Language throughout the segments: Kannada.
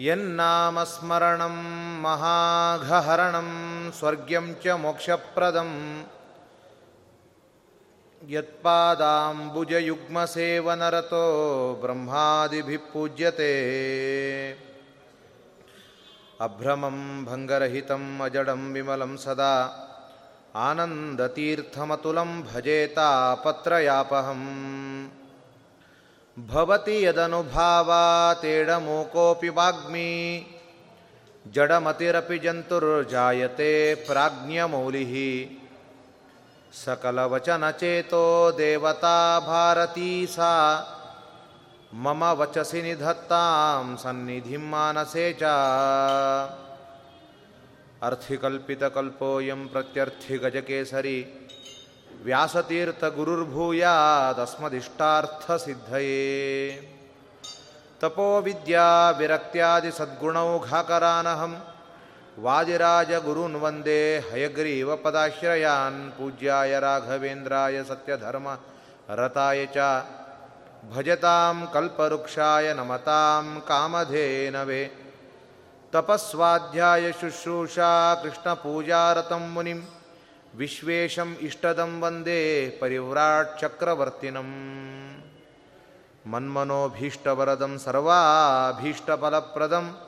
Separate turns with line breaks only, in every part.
यन्नामस्मरणं महाघहरणं स्वर्ग्यं च मोक्षप्रदम्। यत्पादाम्बुजयुग्मसेवनरतो ब्रह्मादिभिः पूज्यते। अभ्रमं भङ्गरहितम्, अजडं विमलं सदा। आनन्दतीर्थमतुलं भजेतापत्रयापहम् भवति यदनुभावातेडमूकोऽपि वाग्मी। जडमतिरपि जन्तुर्जायते प्राज्ञमौलिः। सकलवचनचेतो देवता भारती सा मम वचसि निधत्तां सन्निधिं मानसे च। अर्थिकल्पितकल्पोऽयं प्रत्यर्थिगजकेसरी। ವ್ಯಾಸತೀರ್ಥ ಗುರುರ್ಭೂಯ ತಸ್ಮದಿಷ್ಟಾರ್ಥ ಸಿದ್ಧಯೇ ತಪೋ ವಿದ್ಯಾ ವಿರಕ್ತ್ಯಾದಿ ಸದ್ಗುಣೌಘಾಕರಾನಹಂ ವಾಜಿರಾಜ ಗುರುನ್ ವಂದೇ ಹಯಗ್ರೀವ ಪದಾಶ್ರಯಾನ್. ಪೂಜ್ಯಾಯ ರಾಘವೇಂದ್ರಾಯ ಸತ್ಯಧರ್ಮ ರತಾಯ ಚ. ಭಜತಾಂ ಕಲ್ಪವೃಕ್ಷಾಯ ನಮತಾಂ ಕಾಮಧೇನವೇ. ತಪಸ್ವಾಧ್ಯಾಯ ಶುಶ್ರೂಷಾ ಕೃಷ್ಣಪೂಜಾರತಂ ಮುನಿಂ. ವಿಶ್ವೇಶಂ ಇಷ್ಟದಂ ವಂದೇ ಪರಿವ್ರಾಟ್ ಚಕ್ರವರ್ತಿನಂ ಮನ್ಮನೋಭೀಷ್ಟವರದಂ ಸರ್ವಾಭೀಷ್ಟಫಲಪ್ರದಂ.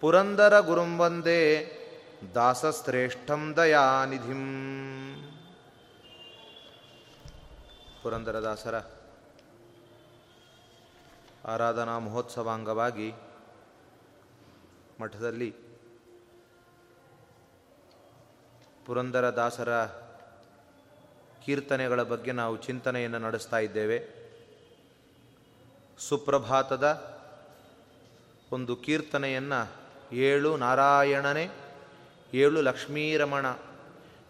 ಪುರಂದರ ಗುರುಂ ವಂದೇ ದಾಸಶ್ರೇಷ್ಠಂ ದಯಾನಿಧಿಂ. ಪುರಂದರದಾಸರ, ಆರಾಧನಾ ಮಹೋತ್ಸವಾಂಗವಾಗಿ ಮಠದಲ್ಲಿ ಪುರಂದರದಾಸರ ಕೀರ್ತನೆಗಳ ಬಗ್ಗೆ ನಾವು ಚಿಂತನೆಯನ್ನು ನಡೆಸ್ತಾ ಇದ್ದೇವೆ. ಸುಪ್ರಭಾತದ ಒಂದು ಕೀರ್ತನೆಯನ್ನು ಏಳು ನಾರಾಯಣನೇ, ಏಳು ಲಕ್ಷ್ಮೀರಮಣ,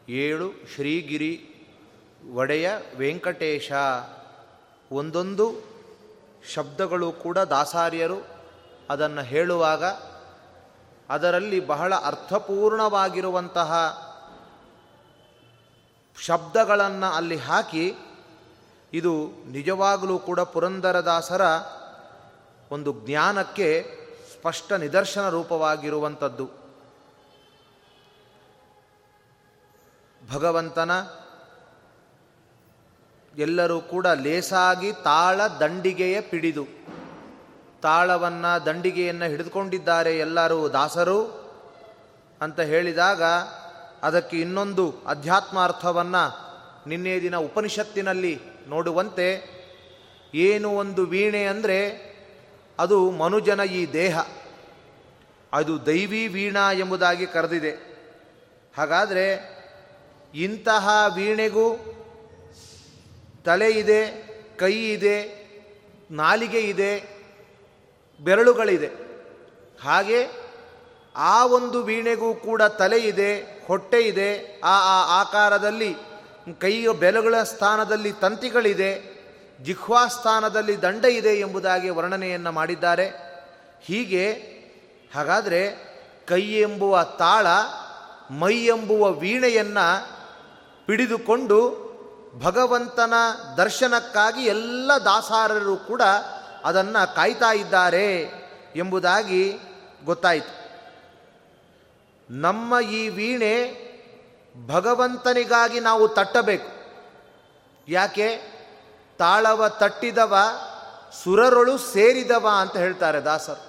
ಏಳು ಶ್ರೀಗಿರಿ ಒಡೆಯ ವೆಂಕಟೇಶ ಒಂದೊಂದು ಶಬ್ದಗಳು ಕೂಡ ದಾಸಾರ್ಯರು ಅದನ್ನು ಹೇಳುವಾಗ ಅದರಲ್ಲಿ ಬಹಳ ಅರ್ಥಪೂರ್ಣವಾಗಿರುವಂತಹ ಶಬ್ದಗಳನ್ನು ಅಲ್ಲಿ ಹಾಕಿ ಇದು ನಿಜವಾಗಲೂ ಕೂಡ ಪುರಂದರದಾಸರ ಒಂದು ಜ್ಞಾನಕ್ಕೆ ಸ್ಪಷ್ಟ ನಿದರ್ಶನ ರೂಪವಾಗಿರುವಂಥದ್ದು. ಭಗವಂತನ ಎಲ್ಲರೂ ಕೂಡ ಲೇಸಾಗಿ ತಾಳ ದಂಡಿಗೆಯ ಪಿಡಿದು, ತಾಳವನ್ನು ದಂಡಿಗೆಯನ್ನು ಹಿಡಿದುಕೊಂಡಿದ್ದಾರೆ ಎಲ್ಲರೂ ದಾಸರು ಅಂತ ಹೇಳಿದಾಗ ಅದಕ್ಕೆ ಇನ್ನೊಂದು ಅಧ್ಯಾತ್ಮಾರ್ಥವನ್ನು ನಿನ್ನೆ ದಿನ ಉಪನಿಷತ್ತಿನಲ್ಲಿ ನೋಡುವಂತೆ, ಏನು ಒಂದು ವೀಣೆ ಅಂದರೆ ಅದು ಮನುಜನ ಈ ದೇಹ. ಅದು ದೈವಿ ವೀಣಾ ಎಂಬುದಾಗಿ ಕರೆದಿದೆ. ಹಾಗಾದರೆ ಇಂತಹ ವೀಣೆಗೂ ತಲೆ ಇದೆ, ಕೈ ಇದೆ, ನಾಲಿಗೆ ಇದೆ, ಬೆರಳುಗಳಿದೆ. ಹಾಗೆ ಆ ಒಂದು ವೀಣೆಗೂ ಕೂಡ ತಲೆ ಇದೆ ಹೊಟ್ಟೆ ಇದೆ, ಆ ಆ ಆಕಾರದಲ್ಲಿ ಕೈಯ ಬೆಲಗಳ ಸ್ಥಾನದಲ್ಲಿ ತಂತಿಗಳಿದೆ, ಜಿಹ್ವಾ ಸ್ಥಾನದಲ್ಲಿ ದಂಡ ಇದೆ ಎಂಬುದಾಗಿ ವರ್ಣನೆಯನ್ನು ಮಾಡಿದ್ದಾರೆ. ಹೀಗೆ, ಹಾಗಾದರೆ ಕೈ ಎಂಬುವ ತಾಳ, ಮೈ ಎಂಬುವ ವೀಣೆಯನ್ನು ಹಿಡಿದುಕೊಂಡು ಭಗವಂತನ ದರ್ಶನಕ್ಕಾಗಿ ಎಲ್ಲ ದಾಸಾರರು ಕೂಡ ಅದನ್ನು ಕಾಯ್ತಾ ಇದ್ದಾರೆ ಎಂಬುದಾಗಿ ಗೊತ್ತಾಯಿತು. ನಮ್ಮ ಈ ವೀಣೆ ಭಗವಂತನಿಗಾಗಿ ನಾವು ತಟ್ಟಬೇಕು. ಯಾಕೆ? ತಾಳವ ತಟ್ಟಿದವ, ಸುರರೊಳು ಸೇರಿದವ ಅಂತ ಹೇಳ್ತಾರೆ ದಾಸರು.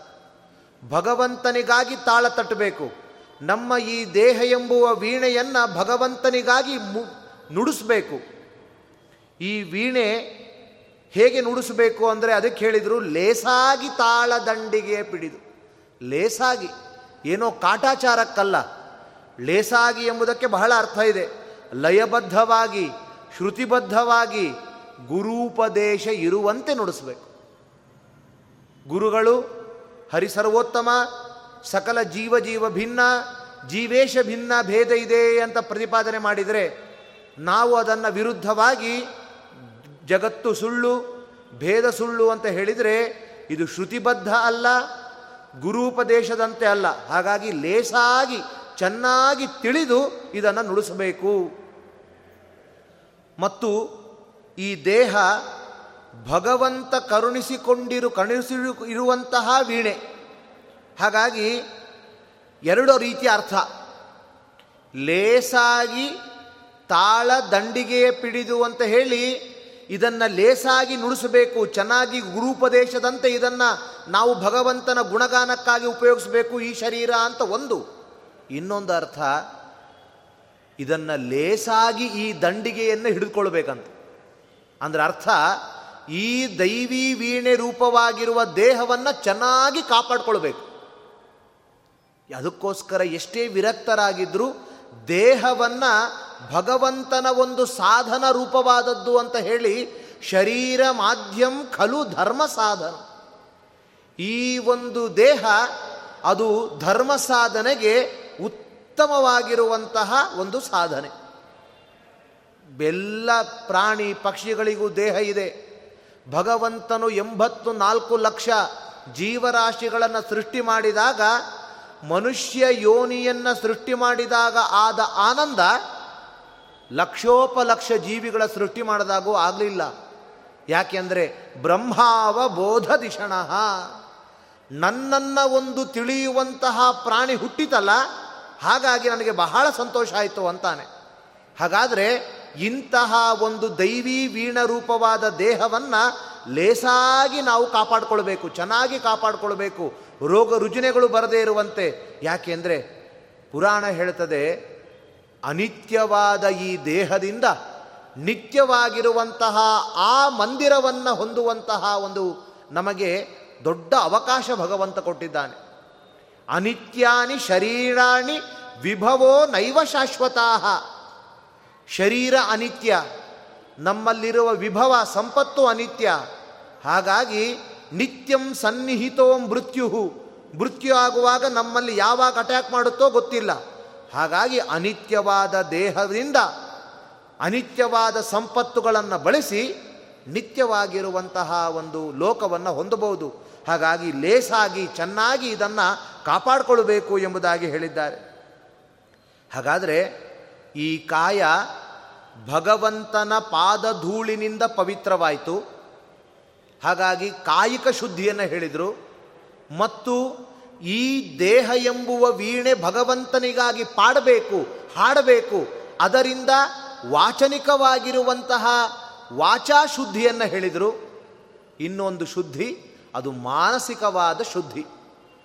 ಭಗವಂತನಿಗಾಗಿ ತಾಳ ತಟ್ಟಬೇಕು. ನಮ್ಮ ಈ ದೇಹ ಎಂಬುವ ವೀಣೆಯನ್ನು ಭಗವಂತನಿಗಾಗಿ ಮು, ನುಡಿಸ್ಬೇಕು. ಈ ವೀಣೆ ಹೇಗೆ ನುಡಿಸಬೇಕು ಅಂದರೆ ಅದಕ್ಕೆ ಹೇಳಿದರು, ಲೇಸಾಗಿ ತಾಳದಂಡಿಗೆ ಪಿಡಿದು. ಲೇಸಾಗಿ. ಏನೋ ಕಾಟಾಚಾರಕ್ಕಲ್ಲ. ಲೇಸಾಗಿ ಎಂಬುದಕ್ಕೆ ಬಹಳ ಅರ್ಥ ಇದೆ. ಲಯಬದ್ಧವಾಗಿ, ಶ್ರುತಿಬದ್ಧವಾಗಿ ಗುರೂಪದೇಶ ಇರುವಂತೆ ನುಡಿಸ್ಬೇಕು. ಗುರುಗಳು ಹರಿಸರ್ವೋತ್ತಮ, ಸಕಲ ಜೀವ ಜೀವ ಭಿನ್ನ, ಜೀವೇಶ ಭಿನ್ನ ಭೇದ ಇದೆ ಅಂತ ಪ್ರತಿಪಾದನೆ ಮಾಡಿದರೆ ನಾವು ಅದನ್ನು ವಿರುದ್ಧವಾಗಿ ಜಗತ್ತು ಸುಳ್ಳು, ಭೇದ ಸುಳ್ಳು ಅಂತ ಹೇಳಿದರೆ ಇದು ಶ್ರುತಿಬದ್ಧ ಅಲ್ಲ ಗುರುಪದೇಶದಂತೆ ಅಲ್ಲ. ಹಾಗಾಗಿ ಲೇಸಾಗಿ, ಚೆನ್ನಾಗಿ ತಿಳಿದು ಇದನ್ನು ನುಡಿಸಬೇಕು. ಮತ್ತು ಈ ದೇಹ ಭಗವಂತ ಕರುಣಿಸಿಕೊಂಡಿರು ಕರುಣಿಸಿ ಇರುವಂತಹ ವೀಣೆ. ಹಾಗಾಗಿ ಎರಡು ರೀತಿಯ ಅರ್ಥ. ಲೇಸಾಗಿ ತಾಳ ದಂಡಿಗೆಯ ಪಿಡಿದು ಅಂತ ಹೇಳಿ ಇದನ್ನು ಲೇಸಾಗಿ ನುಡಿಸಬೇಕು, ಚೆನ್ನಾಗಿ ಗುರುಪದೇಶದಂತೆ ಇದನ್ನು ನಾವು ಭಗವಂತನ ಗುಣಗಾನಕ್ಕಾಗಿ ಉಪಯೋಗಿಸಬೇಕು ಈ ಶರೀರ ಅಂತ ಒಂದು. ಇನ್ನೊಂದು ಅರ್ಥ, ಇದನ್ನು ಲೇಸಾಗಿ ಈ ದಂಡಿಗೆಯನ್ನು ಹಿಡಿದುಕೊಳ್ಬೇಕಂತ. ಅಂದ್ರೆ ಅರ್ಥ, ಈ ದೈವಿ ವೀಣೆ ರೂಪವಾಗಿರುವ ದೇಹವನ್ನು ಚೆನ್ನಾಗಿ ಕಾಪಾಡ್ಕೊಳ್ಬೇಕು. ಅದಕ್ಕೋಸ್ಕರ ಎಷ್ಟೇ ವಿರಕ್ತರಾಗಿದ್ದರೂ ದೇಹವನ್ನು ಭಗವಂತನ ಒಂದು ಸಾಧನ ರೂಪವಾದದ್ದು ಅಂತ ಹೇಳಿ ಶರೀರ ಮಾಧ್ಯಮ ಖಲು ಧರ್ಮ ಸಾಧನ. ಈ ಒಂದು ದೇಹ ಅದು ಧರ್ಮ ಸಾಧನೆಗೆ ಉತ್ತಮವಾಗಿರುವಂತಹ ಒಂದು ಸಾಧನೆ. ಬೆಲ್ಲ ಪ್ರಾಣಿ ಪಕ್ಷಿಗಳಿಗೂ ದೇಹ ಇದೆ. ಭಗವಂತನು ಎಂಬತ್ತು ನಾಲ್ಕು ಲಕ್ಷ ಜೀವರಾಶಿಗಳನ್ನು ಸೃಷ್ಟಿ ಮಾಡಿದಾಗ, ಮನುಷ್ಯ ಯೋನಿಯನ್ನು ಸೃಷ್ಟಿ ಮಾಡಿದಾಗ ಆದ ಆನಂದ ಲಕ್ಷೋಪಲಕ್ಷ ಜೀವಿಗಳ ಸೃಷ್ಟಿ ಮಾಡಿದಾಗೂ ಆಗಲಿಲ್ಲ. ಯಾಕೆಂದರೆ ಬ್ರಹ್ಮಾವ ಬೋಧ ನನ್ನನ್ನು ಒಂದು ತಿಳಿಯುವಂತಹ ಪ್ರಾಣಿ ಹುಟ್ಟಿತಲ್ಲ, ಹಾಗಾಗಿ ನನಗೆ ಬಹಳ ಸಂತೋಷ ಆಯಿತು ಅಂತಾನೆ. ಹಾಗಾದರೆ ಇಂತಹ ಒಂದು ದೈವಿ ವೀಣ ರೂಪವಾದ ದೇಹವನ್ನು ಲೇಸಾಗಿ ನಾವು ಕಾಪಾಡಿಕೊಳ್ಬೇಕು, ಚೆನ್ನಾಗಿ ಕಾಪಾಡಿಕೊಳ್ಬೇಕು. ರೋಗ ರುಜಿನೆಗಳು ಬರದೇ ಇರುವಂತೆ. ಯಾಕೆಂದರೆ ಪುರಾಣ ಹೇಳ್ತದೆ, ಅನಿತ್ಯವಾದ ಈ ದೇಹದಿಂದ ನಿತ್ಯವಾಗಿರುವಂತಹ ಆ ಮಂದಿರವನ್ನು ಹೊಂದುವಂತಹ ಒಂದು ನಮಗೆ ದೊಡ್ಡ ಅವಕಾಶ ಭಗವಂತ ಕೊಟ್ಟಿದ್ದಾನೆ. ಅನಿತ್ಯಾನಿ ಶರೀರಾಣಿ ವಿಭವೋ ನೈವ ಶಾಶ್ವತಾಹ. ಶರೀರ ಅನಿತ್ಯ, ನಮ್ಮಲ್ಲಿರುವ ವಿಭವ ಸಂಪತ್ತು ಅನಿತ್ಯ. ಹಾಗಾಗಿ ನಿತ್ಯಂ ಸನ್ನಿಹಿತೋ ಮೃತ್ಯು ಮೃತ್ಯು ಆಗುವಾಗ ನಮ್ಮಲ್ಲಿ ಯಾವಾಗ ಅಟ್ಯಾಕ್ ಮಾಡುತ್ತೋ ಗೊತ್ತಿಲ್ಲ. ಹಾಗಾಗಿ ಅನಿತ್ಯವಾದ ದೇಹದಿಂದ ಅನಿತ್ಯವಾದ ಸಂಪತ್ತುಗಳನ್ನು ಬಳಸಿ ನಿತ್ಯವಾಗಿರುವಂತಹ ಒಂದು ಲೋಕವನ್ನು ಹೊಂದಬಹುದು. ಹಾಗಾಗಿ ಲೇಸಾಗಿ ಚೆನ್ನಾಗಿ ಇದನ್ನು ಕಾಪಾಡಿಕೊಳ್ಳಬೇಕು ಎಂಬುದಾಗಿ ಹೇಳಿದ್ದಾರೆ. ಹಾಗಾದರೆ ಈ ಕಾಯ ಭಗವಂತನ ಪಾದಧೂಳಿನಿಂದ ಪವಿತ್ರವಾಯಿತು. ಹಾಗಾಗಿ ಕಾಯಿಕ ಶುದ್ಧಿಯನ್ನು ಹೇಳಿದರು. ಮತ್ತು ಈ ದೇಹ ಎಂಬುವ ವೀಣೆ ಭಗವಂತನಿಗಾಗಿ ಪಾಡಬೇಕು, ಹಾಡಬೇಕು. ಅದರಿಂದ ವಾಚನಿಕವಾಗಿರುವಂತಹ ವಾಚಾ ಶುದ್ಧಿಯನ್ನು ಹೇಳಿದರು. ಇನ್ನೊಂದು ಶುದ್ಧಿ ಅದು ಮಾನಸಿಕವಾದ ಶುದ್ಧಿ.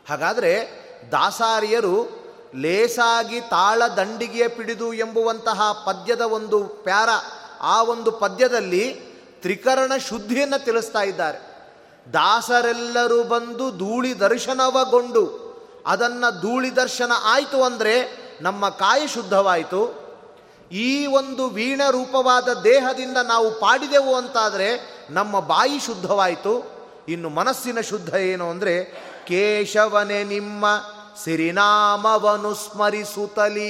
ಹಾಗಾದರೆ ದಾಸಾರಿಯರು ಲೇಸಾಗಿ ತಾಳ ದಂಡಿಗೆಯ ಪಿಡಿದು ಎಂಬುವಂತಹ ಪದ್ಯದ ಒಂದು ಪ್ಯಾರ ಆ ಒಂದು ಪದ್ಯದಲ್ಲಿ ತ್ರಿಕರಣ ಶುದ್ಧಿಯನ್ನು ತಿಳಿಸ್ತಾ ಇದ್ದಾರೆ. ದಾಸರೆಲ್ಲರೂ ಬಂದು ಧೂಳಿ ದರ್ಶನವಗೊಂಡು ಅದನ್ನು ಧೂಳಿ ದರ್ಶನ ಆಯಿತು ಅಂದರೆ ನಮ್ಮ ಕಾಯ ಶುದ್ಧವಾಯಿತು. ಈ ಒಂದು ವೀಣ ರೂಪವಾದ ದೇಹದಿಂದ ನಾವು ಪಾಡಿದೆವು ಅಂತಾದರೆ ನಮ್ಮ ಬಾಯಿ ಶುದ್ಧವಾಯಿತು. ಇನ್ನು ಮನಸ್ಸಿನ ಶುದ್ಧ ಏನು ಅಂದರೆ ಕೇಶವನೇ ನಿಮ್ಮ ಸಿರಿನಾಮವನು ಸ್ಮರಿಸುತ್ತಲೀ.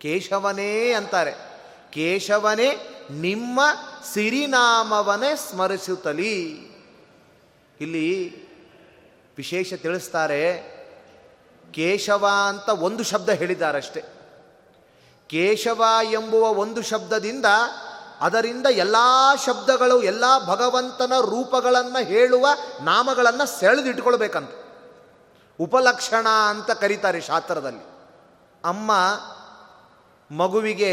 ಕೇಶವನೇ ಅಂತಾರೆ. ಕೇಶವನೇ ನಿಮ್ಮ ಸಿರಿನಾಮವನೇ ಸ್ಮರಿಸುತ್ತಲೀ. ಇಲ್ಲಿ ವಿಶೇಷ ತಿಳಿಸ್ತಾರೆ, ಕೇಶವ ಅಂತ ಒಂದು ಶಬ್ದ ಹೇಳಿದ್ದಾರಷ್ಟೆ. ಕೇಶವ ಎಂಬುವ ಒಂದು ಶಬ್ದದಿಂದ ಅದರಿಂದ ಎಲ್ಲ ಶಬ್ದಗಳು, ಎಲ್ಲ ಭಗವಂತನ ರೂಪಗಳನ್ನು ಹೇಳುವ ನಾಮಗಳನ್ನು ಸೆಳೆದಿಟ್ಕೊಳ್ಬೇಕಂತ. ಉಪಲಕ್ಷಣ ಅಂತ ಕರೀತಾರೆ ಶಾಸ್ತ್ರದಲ್ಲಿ. ಅಮ್ಮ ಮಗುವಿಗೆ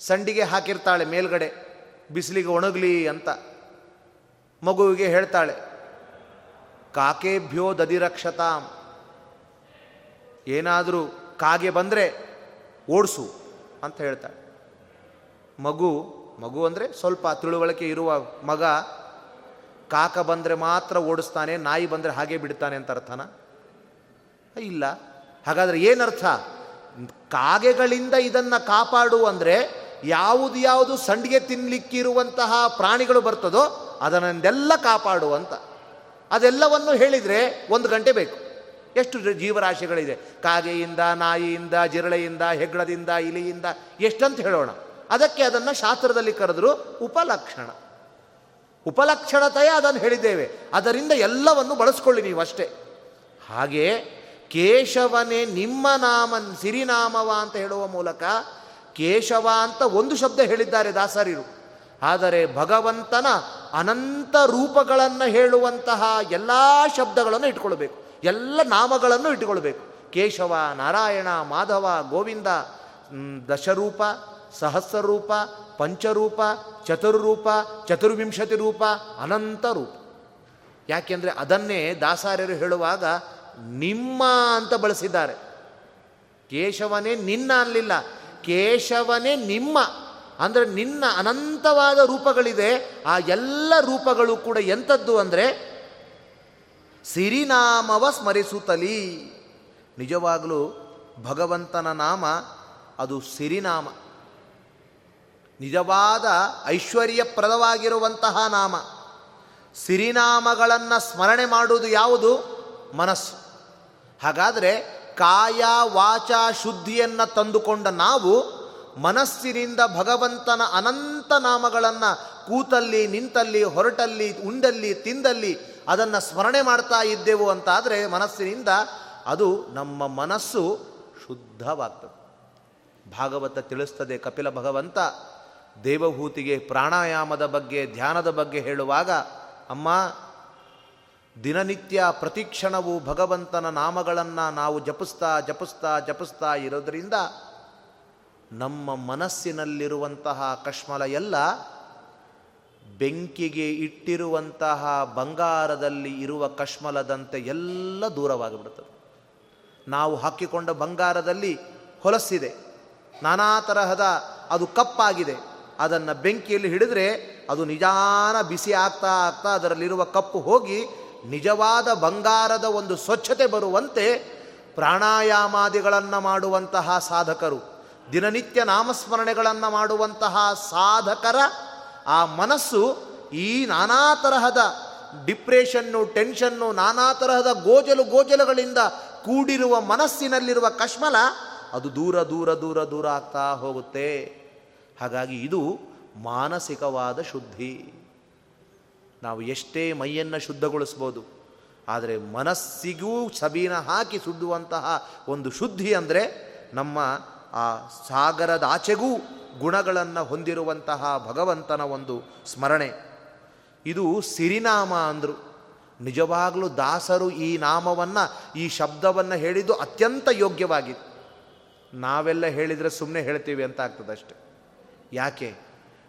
ಸಂಡಿಗೆ ಹಾಕಿರ್ತಾಳೆ ಮೇಲ್ಗಡೆ, ಬಿಸಿಲಿಗೆ ಒಣಗಲಿ ಅಂತ. ಮಗುವಿಗೆ ಹೇಳ್ತಾಳೆ, ಕಾಕೇಭ್ಯೋ ದದಿರಕ್ಷತಾಂ. ಏನಾದರೂ ಕಾಗೆ ಬಂದರೆ ಓಡಿಸು, ಅಂತ ಹೇಳ್ತಾಳೆ. ಮಗು ಮಗು ಅಂದರೆ ಸ್ವಲ್ಪ ತಿಳುವಳಿಕೆ ಇರುವ ಮಗ, ಕಾಕ ಬಂದರೆ ಮಾತ್ರ ಓಡಿಸ್ತಾನೆ, ನಾಯಿ ಬಂದರೆ ಹಾಗೆ ಬಿಡ್ತಾನೆ ಅಂತ ಅರ್ಥನ? ಇಲ್ಲ. ಹಾಗಾದರೆ ಏನರ್ಥ? ಕಾಗೆಗಳಿಂದ ಇದನ್ನು ಕಾಪಾಡು ಅಂದರೆ ಯಾವುದು ಯಾವುದು ಸಂಡಿಗೆ ತಿನ್ನಲಿಕ್ಕಿರುವಂತಹ ಪ್ರಾಣಿಗಳು ಬರ್ತದೋ ಅದನ್ನೆಲ್ಲ ಕಾಪಾಡು ಅಂತ. ಅದೆಲ್ಲವನ್ನು ಹೇಳಿದರೆ ಒಂದು ಗಂಟೆ ಬೇಕು. ಎಷ್ಟು ಜೀವರಾಶಿಗಳಿದೆ? ಕಾಗೆಯಿಂದ, ನಾಯಿಯಿಂದ, ಜಿರಳೆಯಿಂದ ಹೆಗ್ಗಳದಿಂದ ಇಲಿಯಿಂದ, ಎಷ್ಟಂತ ಹೇಳೋಣ. ಅದಕ್ಕೆ ಅದನ್ನು ಶಾಸ್ತ್ರದಲ್ಲಿ ಕರೆದ್ರು ಉಪಲಕ್ಷಣ. ಉಪಲಕ್ಷಣತೆಯ ಅದನ್ನು ಹೇಳಿದ್ದೇವೆ. ಅದರಿಂದ ಎಲ್ಲವನ್ನು ಬಳಸ್ಕೊಳ್ಳಿ ನೀವು ಅಷ್ಟೇ. ಹಾಗೆ ಕೇಶವನೇ ನಿಮ್ಮ ನಾಮನ್ ಸಿರಿನಾಮವ ಅಂತ ಹೇಳುವ ಮೂಲಕ ಕೇಶವ ಅಂತ ಒಂದು ಶಬ್ದ ಹೇಳಿದ್ದಾರೆ ದಾಸರಿರು. ಆದರೆ ಭಗವಂತನ ಅನಂತ ರೂಪಗಳನ್ನು ಹೇಳುವಂತಹ ಎಲ್ಲ ಶಬ್ದಗಳನ್ನು ಇಟ್ಕೊಳ್ಬೇಕು. ಎಲ್ಲ ನಾಮಗಳನ್ನು ಇಟ್ಕೊಳ್ಬೇಕು. ಕೇಶವ, ನಾರಾಯಣ, ಮಾಧವ, ಗೋವಿಂದ ದಶರೂಪ ಸಹಸ್ರರೂಪ, ಪಂಚರೂಪ, ಚತುರ್ರೂಪ ಚತುರ್ವಿಂಶತಿ ರೂಪ ಅನಂತ ರೂಪ ಯಾಕೆಂದರೆ ಅದನ್ನೇ ದಾಸಾರ್ಯರು ಹೇಳುವಾಗ ನಿಮ್ಮ ಅಂತ ಬಳಸಿದ್ದಾರೆ. ಕೇಶವನೇ ನಿನ್ನ ಅನ್ನಲಿಲ್ಲ ಕೇಶವನೇ ನಿಮ್ಮ. ಅಂದರೆ ನಿನ್ನ ಅನಂತವಾದ ರೂಪಗಳಿದೆ. ಆ ಎಲ್ಲ ರೂಪಗಳು ಕೂಡ ಎಂಥದ್ದು ಅಂದರೆ ಸಿರಿನಾಮವ ಸ್ಮರಿಸುತ್ತಲೀ. ನಿಜವಾಗಲೂ ಭಗವಂತನ ನಾಮ ಅದು ಸಿರಿನಾಮ. ನಿಜವಾದ ಐಶ್ವರ್ಯಪ್ರದವಾಗಿರುವಂತಹ ನಾಮ. ಸಿರಿನಾಮಗಳನ್ನು ಸ್ಮರಣೆ ಮಾಡುವುದು ಯಾವುದು? ಮನಸ್ಸು. ಹಾಗಾದರೆ ಕಾಯ, ವಾಚ, ಶುದ್ಧಿಯನ್ನು ತಂದುಕೊಂಡ ನಾವು ಮನಸ್ಸಿನಿಂದ ಭಗವಂತನ ಅನಂತ ನಾಮಗಳನ್ನು ಕೂತಲ್ಲಿ, ನಿಂತಲ್ಲಿ, ಹೊರಟಲ್ಲಿ, ಉಂಡಲ್ಲಿ, ತಿಂದಲ್ಲಿ ಅದನ್ನು ಸ್ಮರಣೆ ಮಾಡ್ತಾ ಇದ್ದೆವು ಅಂತಾದರೆ ಮನಸ್ಸಿನಿಂದ ಅದು ನಮ್ಮ ಮನಸ್ಸು ಶುದ್ಧವಾಗ್ತದೆ. ಭಾಗವತ ತಿಳಿಸ್ತದೆ ಕಪಿಲ ಭಗವಂತ. ದೇವಭೂತಿಗೆ ಪ್ರಾಣಾಯಾಮದ ಬಗ್ಗೆ, ಧ್ಯಾನದ ಬಗ್ಗೆ ಹೇಳುವಾಗ, ಅಮ್ಮ, ದಿನನಿತ್ಯ ಪ್ರತಿಕ್ಷಣವು ಭಗವಂತನ ನಾಮಗಳನ್ನು ನಾವು ಜಪಿಸ್ತಾ ಜಪಿಸ್ತಾ ಜಪಿಸ್ತಾ ಇರೋದರಿಂದ ನಮ್ಮ ಮನಸ್ಸಿನಲ್ಲಿರುವಂತಹ ಕಶ್ಮಲ ಎಲ್ಲ ಬೆಂಕಿಗೆ ಇಟ್ಟಿರುವಂತಹ ಬಂಗಾರದಲ್ಲಿ ಇರುವ ಕಶ್ಮಲದಂತೆ ಎಲ್ಲ ದೂರವಾಗಿಬಿಡ್ತದೆ ನಾವು ಹಾಕಿಕೊಂಡ ಬಂಗಾರದಲ್ಲಿ ಹೊಲಸಿದೆ. ನಾನಾ ತರಹದ ಅದು ಕಪ್ಪಾಗಿದೆ. ಅದನ್ನು ಬೆಂಕಿಯಲ್ಲಿ ಹಿಡಿದ್ರೆ ಅದು ನಿಜಾನ ಬಿಸಿ ಆಗ್ತಾ ಆಗ್ತಾ ಅದರಲ್ಲಿರುವ ಕಪ್ಪು ಹೋಗಿ ನಿಜವಾದ ಬಂಗಾರದ ಒಂದು ಸ್ವಚ್ಛತೆ ಬರುವಂತೆ ಪ್ರಾಣಾಯಾಮಾದಿಗಳನ್ನು ಮಾಡುವಂತಹ ಸಾಧಕರು, ದಿನನಿತ್ಯ ನಾಮಸ್ಮರಣೆಗಳನ್ನು ಮಾಡುವಂತಹ ಸಾಧಕರ ಆ ಮನಸ್ಸು ಈ ನಾನಾ ತರಹದ ಡಿಪ್ರೆಷನ್ನು, ಟೆನ್ಷನ್ನು, ನಾನಾ ತರಹದ ಗೋಜಲು ಗೋಜಲುಗಳಿಂದ ಕೂಡಿರುವ ಮನಸ್ಸಿನಲ್ಲಿರುವ ಕಶ್ಮಲ ಅದು ದೂರ ದೂರ ದೂರ ದೂರ ಆಗ್ತಾ ಹೋಗುತ್ತೆ. ಹಾಗಾಗಿ ಇದು ಮಾನಸಿಕವಾದ ಶುದ್ಧಿ. ನಾವು ಎಷ್ಟೇ ಮೈಯನ್ನು ಶುದ್ಧಗೊಳಿಸ್ಬೋದು, ಆದರೆ ಮನಸ್ಸಿಗೂ ಸಬೀನ ಹಾಕಿ ಸುಡುವಂತಹ ಒಂದು ಶುದ್ಧಿ ಅಂದರೆ ನಮ್ಮ ಆ ಸಾಗರದ ಆಚೆಗೂ ಗುಣಗಳನ್ನು ಹೊಂದಿರುವಂತಹ ಭಗವಂತನ ಒಂದು ಸ್ಮರಣೆ. ಇದು ಸಿರಿನಾಮ ಅಂದರು. ನಿಜವಾಗಲೂ ದಾಸರು ಈ ನಾಮವನ್ನು, ಈ ಶಬ್ದವನ್ನು ಹೇಳಿದ್ದು ಅತ್ಯಂತ ಯೋಗ್ಯವಾಗಿತ್ತು. ನಾವೆಲ್ಲ ಹೇಳಿದರೆ ಸುಮ್ಮನೆ ಹೇಳ್ತೀವಿ ಅಂತ ಆಗ್ತದಷ್ಟೆ. ಯಾಕೆ?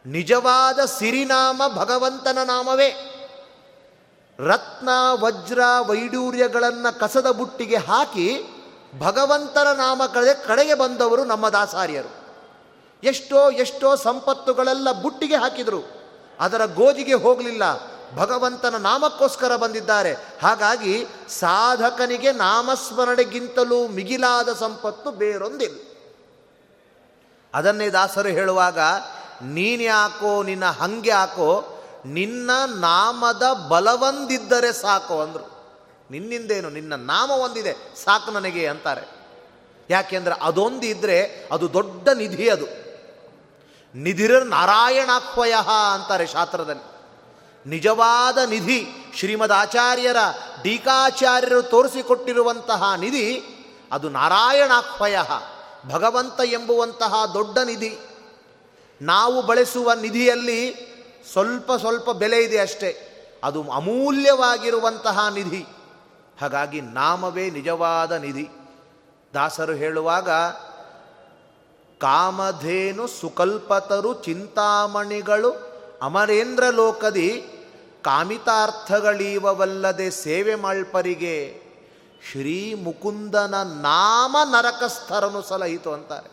ನಿಜವಾದ ಸಿರಿನಾಮ ಭಗವಂತನ ನಾಮವೇ. ರತ್ನ, ವಜ್ರ, ವೈಡೂರ್ಯಗಳನ್ನು ಕಸದ ಬುಟ್ಟಿಗೆ ಹಾಕಿ ಭಗವಂತನ ನಾಮ ಕಳೆದ ಕಡೆಗೆ ಬಂದವರು ನಮ್ಮ ದಾಸಾರ್ಯರು. ಎಷ್ಟೋ ಎಷ್ಟೋ ಸಂಪತ್ತುಗಳೆಲ್ಲ ಬುಟ್ಟಿಗೆ ಹಾಕಿದರು. ಅದರ ಗೋಜಿಗೆ ಹೋಗಲಿಲ್ಲ. ಭಗವಂತನ ನಾಮಕ್ಕೋಸ್ಕರ ಬಂದಿದ್ದಾರೆ. ಹಾಗಾಗಿ ಸಾಧಕನಿಗೆ ನಾಮಸ್ಮರಣೆಗಿಂತಲೂ ಮಿಗಿಲಾದ ಸಂಪತ್ತು ಬೇರೊಂದಿಲ್ಲ. ಅದನ್ನೇ ದಾಸರು ಹೇಳುವಾಗ, ನೀನು ಯಾಕೋ, ನಿನ್ನ ಹಂಗೆ ಯಾಕೋ, ನಿನ್ನ ನಾಮದ ಬಲವಂದಿದ್ದರೆ ಸಾಕು ಅಂದರು. ನಿನ್ನಿಂದೇನು, ನಿನ್ನ ನಾಮ ಒಂದಿದೆ ಸಾಕು ನನಗೆ ಅಂತಾರೆ. ಯಾಕೆಂದ್ರೆ ಅದೊಂದು ಇದ್ದರೆ ಅದು ದೊಡ್ಡ ನಿಧಿ ಅದು. ನಿಧಿರ ನಾರಾಯಣಾಕ್ವಯ ಅಂತಾರೆ ಶಾಸ್ತ್ರದಲ್ಲಿ. ನಿಜವಾದ ನಿಧಿ ಶ್ರೀಮದ್ ಆಚಾರ್ಯರ ಟೀಕಾಚಾರ್ಯರು ತೋರಿಸಿಕೊಟ್ಟಿರುವಂತಹ ನಿಧಿ ಅದು ನಾರಾಯಣಾಕ್ವಯ. ಭಗವಂತ ಎಂಬುವಂತಹ ದೊಡ್ಡ ನಿಧಿ. ನಾವು ಬಳಸುವ ನಿಧಿಯಲ್ಲಿ ಸ್ವಲ್ಪ ಸ್ವಲ್ಪ ಬೆಲೆ ಇದೆ ಅಷ್ಟೇ. ಅದು ಅಮೂಲ್ಯವಾಗಿರುವಂತಹ ನಿಧಿ. ಹಾಗಾಗಿ ನಾಮವೇ ನಿಜವಾದ ನಿಧಿ. ದಾಸರು ಹೇಳುವಾಗ, ಕಾಮಧೇನು ಸುಕಲ್ಪತರು ಚಿಂತಾಮಣಿಗಳು ಅಮರೇಂದ್ರ ಲೋಕದಿ ಕಾಮಿತಾರ್ಥಗಳೀವವಲ್ಲದೆ ಸೇವೆ ಮಾಳ್ಪರಿಗೆ ಶ್ರೀ ಮುಕುಂದನ ನಾಮ ನರಕಸ್ಥರನು ಸಲಹಿತು ಅಂತಾರೆ.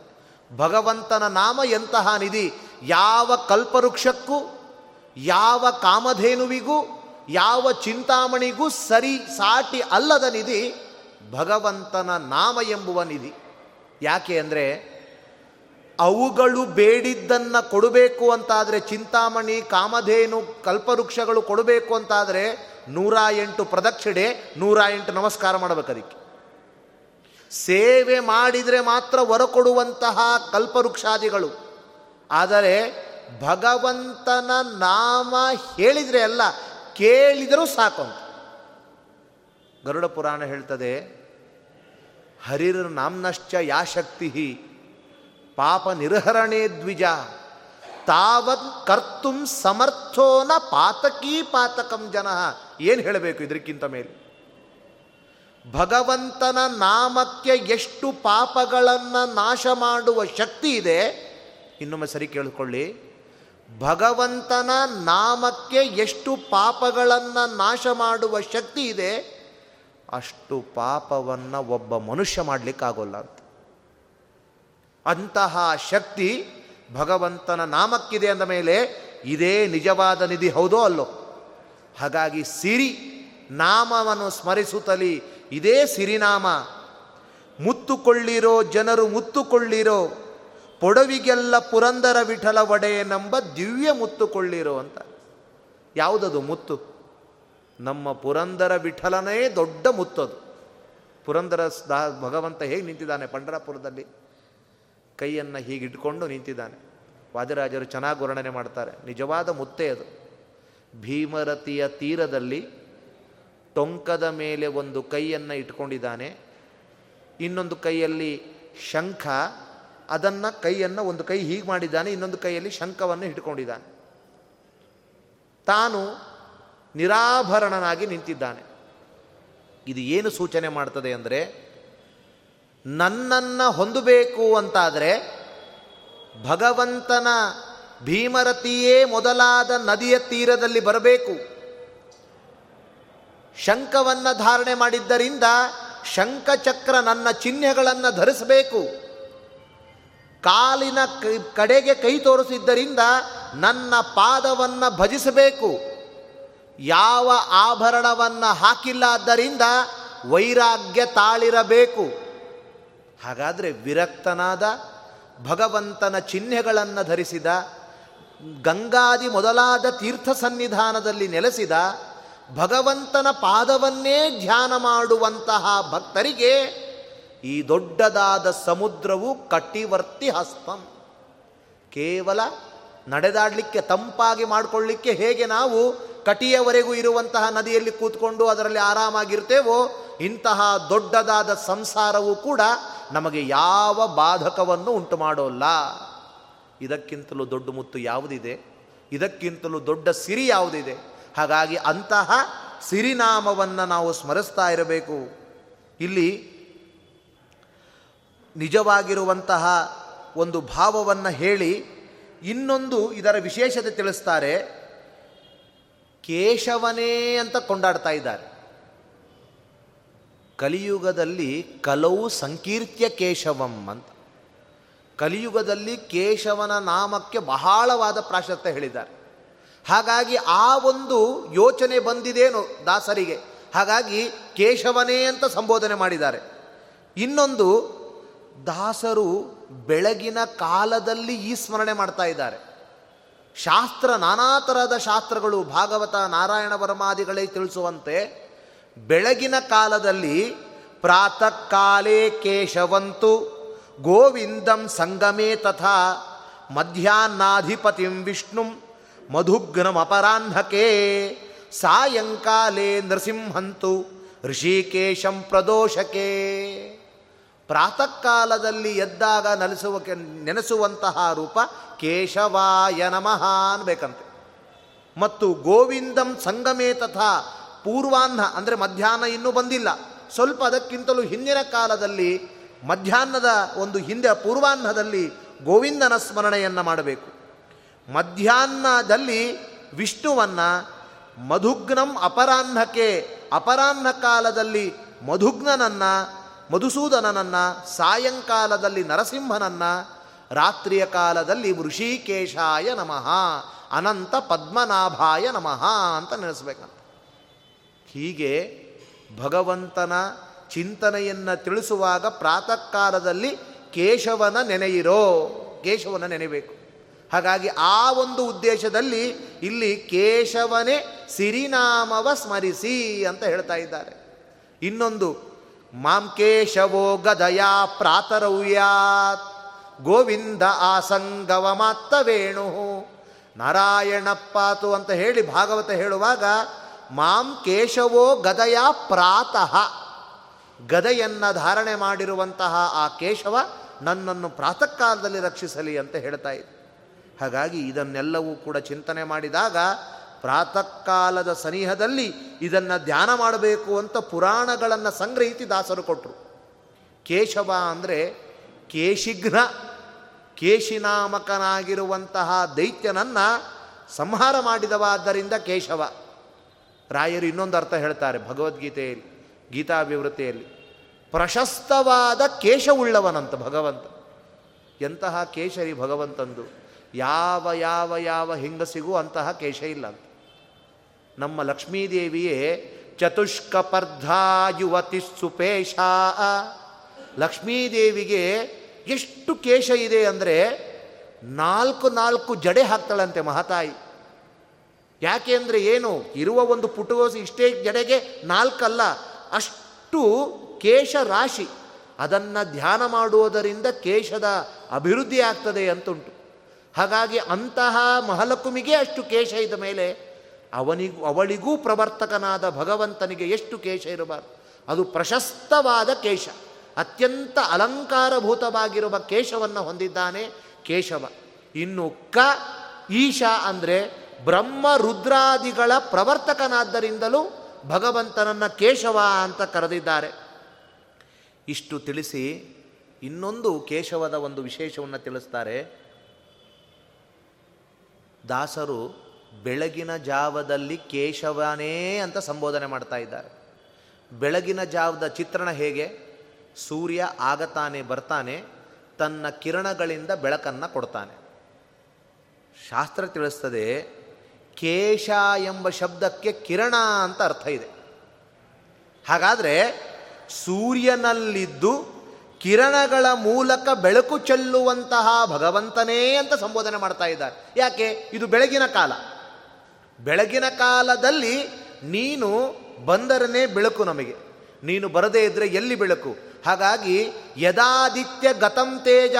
ಭಗವಂತನ ನಾಮ ಎಂತಹ ನಿಧಿ? ಯಾವ ಕಲ್ಪವೃಕ್ಷಕ್ಕೂ, ಯಾವ ಕಾಮಧೇನುವಿಗೂ, ಯಾವ ಚಿಂತಾಮಣಿಗೂ ಸರಿ ಸಾಟಿ ಅಲ್ಲದ ನಿಧಿ ಭಗವಂತನ ನಾಮ ಎಂಬುವ ನಿಧಿ. ಯಾಕೆ ಅಂದರೆ ಅವುಗಳು ಬೇಡಿದ್ದನ್ನು ಕೊಡಬೇಕು ಅಂತಾದರೆ ಚಿಂತಾಮಣಿ, ಕಾಮಧೇನು, ಕಲ್ಪವೃಕ್ಷಗಳು ಕೊಡಬೇಕು ಅಂತಾದರೆ ನೂರ ಎಂಟು ಪ್ರದಕ್ಷಿಣೆ ನೂರ ಎಂಟು ನಮಸ್ಕಾರ ಮಾಡಬೇಕು ಅದಕ್ಕೆ. ಸೇವೆ ಮಾಡಿದರೆ ಮಾತ್ರ ಹೊರ ಕೊಡುವಂತಹ ಕಲ್ಪವೃಕ್ಷಾದಿಗಳು. ಆದರೆ ಭಗವಂತನ ನಾಮ ಹೇಳಿದರೆ ಅಲ್ಲ, ಕೇಳಿದರೂ ಸಾಕು ಅಂತ. ಗರುಡ ಪುರಾಣ ಹೇಳ್ತದೆ ಹರಿರ ನಾಮ್ನಶ್ಚ ಯಾ ಶಕ್ತಿ ಪಾಪ ನಿರ್ಹರಣೆ ದ್ವಿಜ, ತಾವತ್ ಕರ್ತು ಸಮರ್ಥೋನ ಪಾತಕೀ ಪಾತಕಂ ಜನ. ಏನು ಹೇಳಬೇಕು ಇದಕ್ಕಿಂತ ಮೇಲೆ? ಭಗವಂತನ ನಾಮಕ್ಕೆ ಎಷ್ಟು ಪಾಪಗಳನ್ನು ನಾಶ ಮಾಡುವ ಶಕ್ತಿ ಇದೆ? ಇನ್ನೊಮ್ಮೆ ಸರಿ ಕೇಳಿಕೊಳ್ಳಿ. ಭಗವಂತನ ನಾಮಕ್ಕೆ ಎಷ್ಟು ಪಾಪಗಳನ್ನು ನಾಶ ಮಾಡುವ ಶಕ್ತಿ ಇದೆ? ಅಷ್ಟು ಪಾಪವನ್ನು ಒಬ್ಬ ಮನುಷ್ಯ ಮಾಡಲಿಕ್ಕಾಗೋಲ್ಲ ಅಂತ. ಅಂತಹ ಶಕ್ತಿ ಭಗವಂತನ ನಾಮಕ್ಕಿದೆ ಅಂದ ಮೇಲೆ ಇದೇ ನಿಜವಾದ ನಿಧಿ ಹೌದೋ ಅಲ್ಲೋ? ಹಾಗಾಗಿ ಸಿರಿ ನಾಮವನ್ನು ಸ್ಮರಿಸುತ್ತಲಿ, ಇದೇ ಸಿರಿನಾಮ. ಮುತ್ತುಕೊಳ್ಳಿರೋ ಜನರು ಮುತ್ತುಕೊಳ್ಳಿರೋ, ಪೊಡವಿಗೆಲ್ಲ ಪುರಂದರ ವಿಠಲ ಒಡೆಯನೆಂಬ ದಿವ್ಯ ಮುತ್ತುಕೊಳ್ಳಿರೋ ಅಂತ. ಯಾವುದದು ಮುತ್ತು? ನಮ್ಮ ಪುರಂದರ ವಿಠಲನೇ ದೊಡ್ಡ ಮುತ್ತದು ಪುರಂದರ ಭಗವಂತ ಹೇಗೆ ನಿಂತಿದ್ದಾನೆ ಪಂಡರಾಪುರದಲ್ಲಿ? ಕೈಯನ್ನು ಹೀಗಿಟ್ಕೊಂಡು ನಿಂತಿದ್ದಾನೆ. ವಾದಿರಾಜರು ಚೆನ್ನಾಗಿ ವರ್ಣನೆ ಮಾಡ್ತಾರೆ. ನಿಜವಾದ ಮುತ್ತೆ ಅದು. ಭೀಮರತಿಯ ತೀರದಲ್ಲಿ ಟೊಂಕದ ಮೇಲೆ ಒಂದು ಕೈಯನ್ನು ಇಟ್ಕೊಂಡಿದ್ದಾನೆ. ಇನ್ನೊಂದು ಕೈಯಲ್ಲಿ ಶಂಖ, ಅದನ್ನು ಕೈಯನ್ನು ಒಂದು ಕೈ ಹೀಗೆ ಮಾಡಿದ್ದಾನೆ, ಇನ್ನೊಂದು ಕೈಯಲ್ಲಿ ಶಂಖವನ್ನು ಇಟ್ಕೊಂಡಿದ್ದಾನೆ. ತಾನು ನಿರಾಭರಣನಾಗಿ ನಿಂತಿದ್ದಾನೆ. ಇದು ಏನು ಸೂಚನೆ ಮಾಡ್ತದೆ ಅಂದರೆ, ನನ್ನನ್ನು ಹೊಂದಬೇಕು ಅಂತಾದರೆ ಭಗವಂತನ ಭೀಮರತಿಯೇ ಮೊದಲಾದ ನದಿಯ ತೀರದಲ್ಲಿ ಬರಬೇಕು. ಶಂಖವನ್ನು ಧಾರಣೆ ಮಾಡಿದ್ದರಿಂದ ಶಂಖಚಕ್ರ ನನ್ನ ಚಿಹ್ನೆಗಳನ್ನು ಧರಿಸಬೇಕು. ಕಾಲಿನ ಕಡೆಗೆ ಕೈ ತೋರಿಸಿದ್ದರಿಂದ ನನ್ನ ಪಾದವನ್ನು ಭಜಿಸಬೇಕು. ಯಾವ ಆಭರಣವನ್ನು ಹಾಕಿಲ್ಲ ಆದ್ದರಿಂದ ವೈರಾಗ್ಯ ತಾಳಿರಬೇಕು. ಹಾಗಾದರೆ ವಿರಕ್ತನಾದ ಭಗವಂತನ ಚಿಹ್ನೆಗಳನ್ನು ಧರಿಸಿದ ಗಂಗಾದಿ ಮೊದಲಾದ ತೀರ್ಥ ಸನ್ನಿಧಾನದಲ್ಲಿ ನೆಲೆಸಿದ ಭಗವಂತನ ಪಾದವನ್ನೇ ಧ್ಯಾನ ಮಾಡುವಂತಹ ಭಕ್ತರಿಗೆ ಈ ದೊಡ್ಡದಾದ ಸಮುದ್ರವು ಕಟಿವರ್ತಿ ಹಸ್ತಂ. ಕೇವಲ ನಡೆದಾಡಲಿಕ್ಕೆ ತಂಪಾಗಿ ಮಾಡಿಕೊಳ್ಳಿಕ್ಕೆ ಹೇಗೆ ನಾವು ಕಟಿಯವರೆಗೂ ಇರುವಂತಹ ನದಿಯಲ್ಲಿ ಕೂತ್ಕೊಂಡು ಅದರಲ್ಲಿ ಆರಾಮಾಗಿರ್ತೇವೋ, ಇಂತಹ ದೊಡ್ಡದಾದ ಸಂಸಾರವು ಕೂಡ ನಮಗೆ ಯಾವ ಬಾಧಕವನ್ನು ಉಂಟು ಮಾಡೋಲ್ಲ ಇದಕ್ಕಿಂತಲೂ ದೊಡ್ಡ ಮುತ್ತು ಯಾವುದಿದೆ? ಇದಕ್ಕಿಂತಲೂ ದೊಡ್ಡ ಸಿರಿ ಯಾವುದಿದೆ? ಹಾಗಾಗಿ ಅಂತಹ ಸಿರಿನಾಮವನ್ನು ನಾವು ಸ್ಮರಿಸ್ತಾ ಇರಬೇಕು. ಇಲ್ಲಿ ನಿಜವಾಗಿರುವಂತಹ ಒಂದು ಭಾವವನ್ನು ಹೇಳಿ ಇನ್ನೊಂದು ಇದರ ವಿಶೇಷತೆ ತಿಳಿಸ್ತಾರೆ. ಕೇಶವನೇ ಅಂತ ಕೊಂಡಾಡ್ತಾ ಇದ್ದಾರೆ. ಕಲಿಯುಗದಲ್ಲಿ ಕಲವು ಸಂಕೀರ್ತ್ಯ ಕೇಶವಂ ಅಂತ. ಕಲಿಯುಗದಲ್ಲಿ ಕೇಶವನ ನಾಮಕ್ಕೆ ಬಹಳವಾದ ಪ್ರಾಶಸ್ತ್ಯ ಹೇಳಿದ್ದಾರೆ. ಹಾಗಾಗಿ ಆ ಒಂದು ಯೋಚನೆ ಬಂದಿದೇನು ದಾಸರಿಗೆ. ಹಾಗಾಗಿ ಕೇಶವನೇ ಅಂತ ಸಂಬೋಧನೆ ಮಾಡಿದ್ದಾರೆ. ಇನ್ನೊಂದು, ದಾಸರು ಬೆಳಗಿನ ಕಾಲದಲ್ಲಿ ಈ ಸ್ಮರಣೆ ಮಾಡ್ತಾ ಇದ್ದಾರೆ. ಶಾಸ್ತ್ರ, ನಾನಾ ಥರದ ಶಾಸ್ತ್ರಗಳು ಭಾಗವತ, ನಾರಾಯಣ ವರ್ಮಾದಿಗಳೇ ತಿಳಿಸುವಂತೆ ಬೆಳಗಿನ ಕಾಲದಲ್ಲಿ ಪ್ರಾತಃ ಕಾಲೇ ಕೇಶವಂತು ಗೋವಿಂದಂ ಸಂಗಮೇ ತಥಾ ಮಧ್ಯಾಹ್ನಾಧಿಪತಿಂ ವಿಷ್ಣುಂ ಮಧುಗ್ನಮಪರಾಹ್ನಕೆ ಸಾಯಂಕಾಲೇ ನೃಸಿಂಹಂತು ಋಷಿಕೇಶಂ ಪ್ರದೋಷಕೆ. ಪ್ರಾತಃ ಕಾಲದಲ್ಲಿ ಎದ್ದಾಗ ನಲಿಸುವ ನೆನೆಸುವಂತಹ ರೂಪ ಕೇಶವಾಯ ನಮಃ ಅನ್ಬೇಕಂತೆ. ಮತ್ತು ಗೋವಿಂದಂ ಸಂಗಮೇ ತಥಾ ಪೂರ್ವಾಹ್ನ, ಅಂದರೆ ಮಧ್ಯಾಹ್ನ ಇನ್ನೂ ಬಂದಿಲ್ಲ. ಸ್ವಲ್ಪ ಅದಕ್ಕಿಂತಲೂ ಹಿಂದಿನ ಕಾಲದಲ್ಲಿ ಮಧ್ಯಾಹ್ನದ ಒಂದು ಹಿಂದೆ ಪೂರ್ವಾಹ್ನದಲ್ಲಿ ಗೋವಿಂದನ ಸ್ಮರಣೆಯನ್ನು ಮಾಡಬೇಕು. ಮಧ್ಯಾಹ್ನದಲ್ಲಿ ವಿಷ್ಣುವನ್ನು ಮಧುಗ್ನಂ ಅಪರಾಹ್ನಕ್ಕೆ, ಅಪರಾಹ್ನ ಕಾಲದಲ್ಲಿ ಮಧುಗ್ನನನ್ನು, ಮಧುಸೂದನನನ್ನು, ಸಾಯಂಕಾಲದಲ್ಲಿ ನರಸಿಂಹನನ್ನು, ರಾತ್ರಿಯ ಕಾಲದಲ್ಲಿ ಋಷಿಕೇಶಾಯ ನಮಃ, ಅನಂತ ಪದ್ಮನಾಭಾಯ ನಮಃ ಅಂತ ನೆನೆಸ್ಬೇಕಂತ. ಹೀಗೆ ಭಗವಂತನ ಚಿಂತನೆಯನ್ನು ತಿಳಿಸುವಾಗ ಪ್ರಾತಃ ಕಾಲದಲ್ಲಿ ಕೇಶವನ ನೆನೆಯಿರೋ, ಕೇಶವನ ನೆನೆಬೇಕು. ಹಾಗಾಗಿ ಆ ಒಂದು ಉದ್ದೇಶದಲ್ಲಿ ಇಲ್ಲಿ ಕೇಶವನೇ ಸಿರಿನಾಮವ ಸ್ಮರಿಸಿ ಅಂತ ಹೇಳ್ತಾ ಇದ್ದಾರೆ. ಇನ್ನೊಂದು, ಮಾಂ ಕೇಶವೋ ಗದಯ ಪ್ರಾತರವ್ಯಾತ್, ಗೋವಿಂದ ಆಸಂಗವ ಮಾತ್ತ ವೇಣು, ನಾರಾಯಣಪ್ಪಾತು ಅಂತ ಹೇಳಿ ಭಾಗವತ ಹೇಳುವಾಗ ಮಾಂ ಕೇಶವೋ ಗದಯ ಪ್ರಾತಃ ಗದೆಯನ್ನ ಧಾರಣೆ ಮಾಡಿರುವಂತಹ ಆ ಕೇಶವ ನನ್ನನ್ನು ಪ್ರಾತಃ ಕಾಲದಲ್ಲಿ ರಕ್ಷಿಸಲಿ ಅಂತ ಹೇಳ್ತಾ ಇದೆ. ಹಾಗಾಗಿ ಇದನ್ನೆಲ್ಲವೂ ಕೂಡ ಚಿಂತನೆ ಮಾಡಿದಾಗ ಪ್ರಾತಃ ಕಾಲದ ಸನಿಹದಲ್ಲಿ ಇದನ್ನು ಧ್ಯಾನ ಮಾಡಬೇಕು ಅಂತ ಪುರಾಣಗಳನ್ನು ಸಂಗ್ರಹಿಸಿ ದಾಸರು ಕೊಟ್ಟರು ಕೇಶವ ಅಂದರೆ ಕೇಶಿಘ್ನ, ಕೇಶಿನಾಮಕನಾಗಿರುವಂತಹ ದೈತ್ಯನನ್ನು ಸಂಹಾರ ಮಾಡಿದವಾದ್ದರಿಂದ ಕೇಶವ. ರಾಯರು ಇನ್ನೊಂದು ಅರ್ಥ ಹೇಳ್ತಾರೆ ಭಗವದ್ಗೀತೆಯಲ್ಲಿ. ಗೀತಾಭಿವೃತ್ತಿಯಲ್ಲಿ ಪ್ರಶಸ್ತವಾದ ಕೇಶವುಳ್ಳವನಂತ ಭಗವಂತ. ಎಂತಹ ಕೇಶರಿ ಭಗವಂತಂದು. ಯಾವ ಯಾವ ಯಾವ ಹೆಂಗಸಿಗೂ ಅಂತಹ ಕೇಶ ಇಲ್ಲ ಅಂತ. ನಮ್ಮ ಲಕ್ಷ್ಮೀದೇವಿಯೇ ಚತುಷ್ಕಪರ್ಧಾ ಯುವತಿ ಸುಪೇಶ. ಲಕ್ಷ್ಮೀದೇವಿಗೆ ಎಷ್ಟು ಕೇಶ ಇದೆ ಅಂದರೆ ನಾಲ್ಕು ನಾಲ್ಕು ಜಡೆ ಹಾಕ್ತಾಳಂತೆ ಮಹಾತಾಯಿ. ಯಾಕೆ ಅಂದರೆ ಏನು, ಇರುವ ಒಂದು ಪುಟಗೋಸಿ ಇಷ್ಟೇ ಜಡೆಗೆ ನಾಲ್ಕಲ್ಲ ಅಷ್ಟು ಕೇಶ ರಾಶಿ ಅದನ್ನು ಧ್ಯಾನ ಮಾಡುವುದರಿಂದ ಕೇಶದ ಅಭಿವೃದ್ಧಿ ಆಗ್ತದೆ ಅಂತುಂಟು ಹಾಗಾಗಿ ಅಂತಹ ಮಹಲಕುಮಿಗೆ ಅಷ್ಟು ಕೇಶ ಇದ್ದ ಮೇಲೆ ಅವನಿಗೂ, ಅವಳಿಗೂ ಪ್ರವರ್ತಕನಾದ ಭಗವಂತನಿಗೆ ಎಷ್ಟು ಕೇಶ ಇರಬಾರ್ದು. ಅದು ಪ್ರಶಸ್ತವಾದ ಕೇಶ. ಅತ್ಯಂತ ಅಲಂಕಾರಭೂತವಾಗಿರುವ ಕೇಶವನ್ನು ಹೊಂದಿದ್ದಾನೆ ಕೇಶವ. ಇನ್ನು ಕ, ಈಶಾ ಅಂದರೆ ಬ್ರಹ್ಮ ರುದ್ರಾದಿಗಳ ಪ್ರವರ್ತಕನಾದ್ದರಿಂದಲೂ ಭಗವಂತನನ್ನು ಕೇಶವ ಅಂತ ಕರೆದಿದ್ದಾರೆ. ಇಷ್ಟು ತಿಳಿಸಿ ಇನ್ನೊಂದು ಕೇಶವದ ಒಂದು ವಿಶೇಷವನ್ನು ತಿಳಿಸ್ತಾರೆ. ದಾಸರು ಬೆಳಗಿನ ಜಾವದಲ್ಲಿ ಕೇಶವನೇ ಅಂತ ಸಂಬೋಧನೆ ಮಾಡ್ತಾ ಇದ್ದಾರೆ. ಬೆಳಗಿನ ಜಾವದ ಚಿತ್ರಣ ಹೇಗೆ? ಸೂರ್ಯ ಆಗತಾನೆ ಬರ್ತಾನೆ, ತನ್ನ ಕಿರಣಗಳಿಂದ ಬೆಳಕನ್ನು ಕೊಡ್ತಾನೆ. ಶಾಸ್ತ್ರ ತಿಳಿಸ್ತದೆ ಕೇಶ ಎಂಬ ಶಬ್ದಕ್ಕೆ ಕಿರಣ ಅಂತ ಅರ್ಥ ಇದೆ. ಹಾಗಾದರೆ ಸೂರ್ಯನಲ್ಲಿದ್ದು ಕಿರಣಗಳ ಮೂಲಕ ಬೆಳಕು ಚೆಲ್ಲುವಂತಹ ಭಗವಂತನೇ ಅಂತ ಸಂಬೋಧನೆ ಮಾಡ್ತಾ ಇದ್ದಾರೆ. ಯಾಕೆ? ಇದು ಬೆಳಗಿನ ಕಾಲ. ಬೆಳಗಿನ ಕಾಲದಲ್ಲಿ ನೀನು ಬಂದರನೇ ಬೆಳಕು ನಮಗೆ. ನೀನು ಬರದೇ ಇದ್ರೆ ಎಲ್ಲಿ ಬೆಳಕು? ಹಾಗಾಗಿ ಯದಾದಿತ್ಯ ಗತಂ ತೇಜ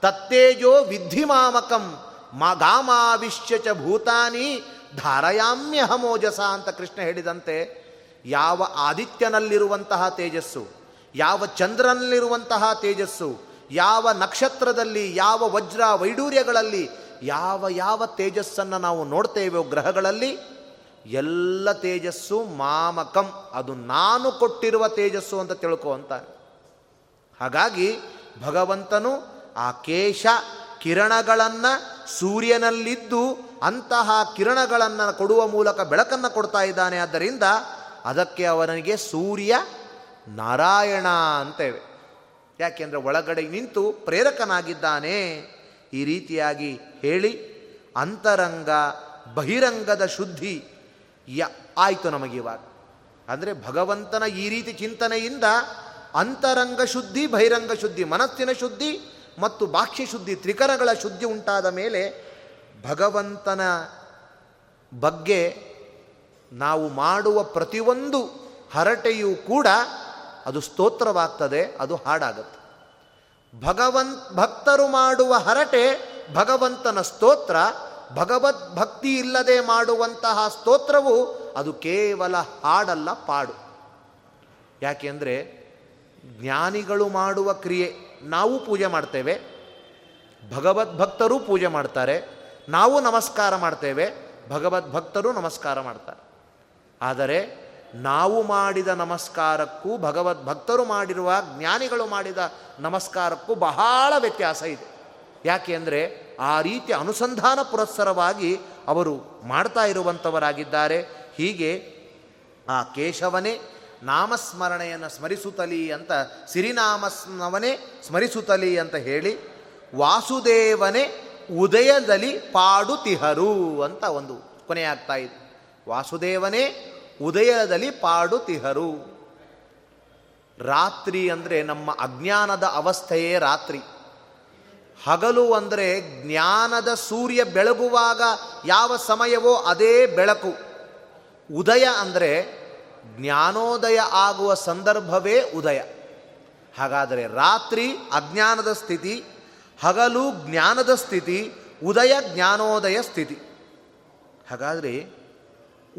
ತತ್ತೇಜೋ ವಿದ್ಧಿಮಾಮಕಂ ಮಾ ಗಾಮಾವಿಶ್ಯ ಚ ಭೂತಾನಿ ಧಾರಯಾಮ್ಯಹಮೋಜಸ ಅಂತ ಕೃಷ್ಣ ಹೇಳಿದಂತೆ, ಯಾವ ಆದಿತ್ಯನಲ್ಲಿರುವಂತಹ ತೇಜಸ್ಸು, ಯಾವ ಚಂದ್ರನಲ್ಲಿರುವಂತಹ ತೇಜಸ್ಸು, ಯಾವ ನಕ್ಷತ್ರದಲ್ಲಿ, ಯಾವ ವಜ್ರ ವೈಡೂರ್ಯಗಳಲ್ಲಿ, ಯಾವ ಯಾವ ತೇಜಸ್ಸನ್ನು ನಾವು ನೋಡ್ತೇವೆ ಗ್ರಹಗಳಲ್ಲಿ, ಎಲ್ಲ ತೇಜಸ್ಸು ಮಾಮಕಂ, ಅದು ನಾನು ಕೊಟ್ಟಿರುವ ತೇಜಸ್ಸು ಅಂತ ತಿಳ್ಕೊ ಅಂತ ಹಾಗಾಗಿ ಭಗವಂತನು ಆ ಕೇಶ ಕಿರಣಗಳನ್ನು ಸೂರ್ಯನಲ್ಲಿದ್ದು ಅಂತಹ ಕಿರಣಗಳನ್ನು ಕೊಡುವ ಮೂಲಕ ಬೆಳಕನ್ನು ಕೊಡ್ತಾ ಇದ್ದಾನೆ. ಆದ್ದರಿಂದ ಅದಕ್ಕೆ ಅವನಿಗೆ ಸೂರ್ಯ ನಾರಾಯಣ ಅಂತೇವೆ. ಯಾಕೆಂದರೆ ಒಳಗಡೆ ನಿಂತು ಪ್ರೇರಕನಾಗಿದ್ದಾನೆ. ಈ ರೀತಿಯಾಗಿ ಹೇಳಿ ಅಂತರಂಗ ಬಹಿರಂಗದ ಶುದ್ಧಿ ಯ ಆಯಿತು ನಮಗಿವಾಗ ಅಂದರೆ ಭಗವಂತನ ಈ ರೀತಿ ಚಿಂತನೆಯಿಂದ ಅಂತರಂಗ ಶುದ್ಧಿ, ಬಹಿರಂಗ ಶುದ್ಧಿ, ಮನಸ್ಸಿನ ಶುದ್ಧಿ ಮತ್ತು ಬಾಕ್ಷಿ ಶುದ್ಧಿ ತ್ರಿಕರಗಳ ಶುದ್ಧಿ ಉಂಟಾದ ಮೇಲೆ ಭಗವಂತನ ಬಗ್ಗೆ ನಾವು ಮಾಡುವ ಪ್ರತಿಯೊಂದು ಹರಟೆಯೂ ಕೂಡ ಅದು ಸ್ತೋತ್ರವಾಗ್ತದೆ, ಅದು ಹಾಡಾಗುತ್ತೆ. ಭಗವಂತ ಭಕ್ತರು ಮಾಡುವ ಹರಟೆ ಭಗವಂತನ ಸ್ತೋತ್ರ, ಭಗವದ್ ಭಕ್ತಿ ಇಲ್ಲದೆ ಮಾಡುವಂತಹ ಸ್ತೋತ್ರವು ಅದು ಕೇವಲ ಹಾಡಲ್ಲ, ಪಾಡು. ಯಾಕೆಂದರೆ ಜ್ಞಾನಿಗಳು ಮಾಡುವ ಕ್ರಿಯೆ ನಾವು ಪೂಜೆ ಮಾಡ್ತೇವೆ ಭಗವದ್ಭಕ್ತರು ಪೂಜೆ ಮಾಡ್ತಾರೆ, ನಾವು ನಮಸ್ಕಾರ ಮಾಡ್ತೇವೆ ಭಗವದ್ಭಕ್ತರು ನಮಸ್ಕಾರ ಮಾಡ್ತಾರೆ. ಆದರೆ ನಾವು ಮಾಡಿದ ನಮಸ್ಕಾರಕ್ಕೂ ಭಗವದ್ಭಕ್ತರು ಮಾಡಿರುವ ಜ್ಞಾನಿಗಳು ಮಾಡಿದ ನಮಸ್ಕಾರಕ್ಕೂ ಬಹಳ ವ್ಯತ್ಯಾಸ ಇದೆ. ಯಾಕೆ ಅಂದರೆ ಆ ರೀತಿ ಅನುಸಂಧಾನ ಪುರಸ್ಸರವಾಗಿ ಅವರು ಮಾಡ್ತಾ ಇರುವಂಥವರಾಗಿದ್ದಾರೆ ಹೀಗೆ ಆ ಕೇಶವನೇ ನಾಮಸ್ಮರಣೆಯನ್ನು ಸ್ಮರಿಸುತ್ತಲಿ ಅಂತ ಸಿರಿನಾಮಸ್ನವನೇ ಸ್ಮರಿಸುತ್ತಲಿ ಅಂತ ಹೇಳಿ ವಾಸುದೇವನೇ ಉದಯದಲ್ಲಿ ಪಾಡುತಿಹರು ಅಂತ ಒಂದು ಕೊನೆಯಾಗ್ತಾ ಇದೆ. ವಾಸುದೇವನೇ ಉದಯದಲ್ಲಿ ಪಾಡುತಿಹರು. ರಾತ್ರಿ ಅಂದರೆ ನಮ್ಮ ಅಜ್ಞಾನದ ಅವಸ್ಥೆಯೇ ರಾತ್ರಿ. ಹಗಲು ಅಂದರೆ ಜ್ಞಾನದ ಸೂರ್ಯ ಬೆಳಗುವಾಗ ಯಾವ ಸಮಯವೋ ಅದೇ ಬೆಳಕು. ಉದಯ ಅಂದರೆ ಜ್ಞಾನೋದಯ ಆಗುವ ಸಂದರ್ಭವೇ ಉದಯ. ಹಾಗಾದರೆ ರಾತ್ರಿ ಅಜ್ಞಾನದ ಸ್ಥಿತಿ, ಹಗಲು ಜ್ಞಾನದ ಸ್ಥಿತಿ, ಉದಯ ಜ್ಞಾನೋದಯ ಸ್ಥಿತಿ. ಹಾಗಾದರೆ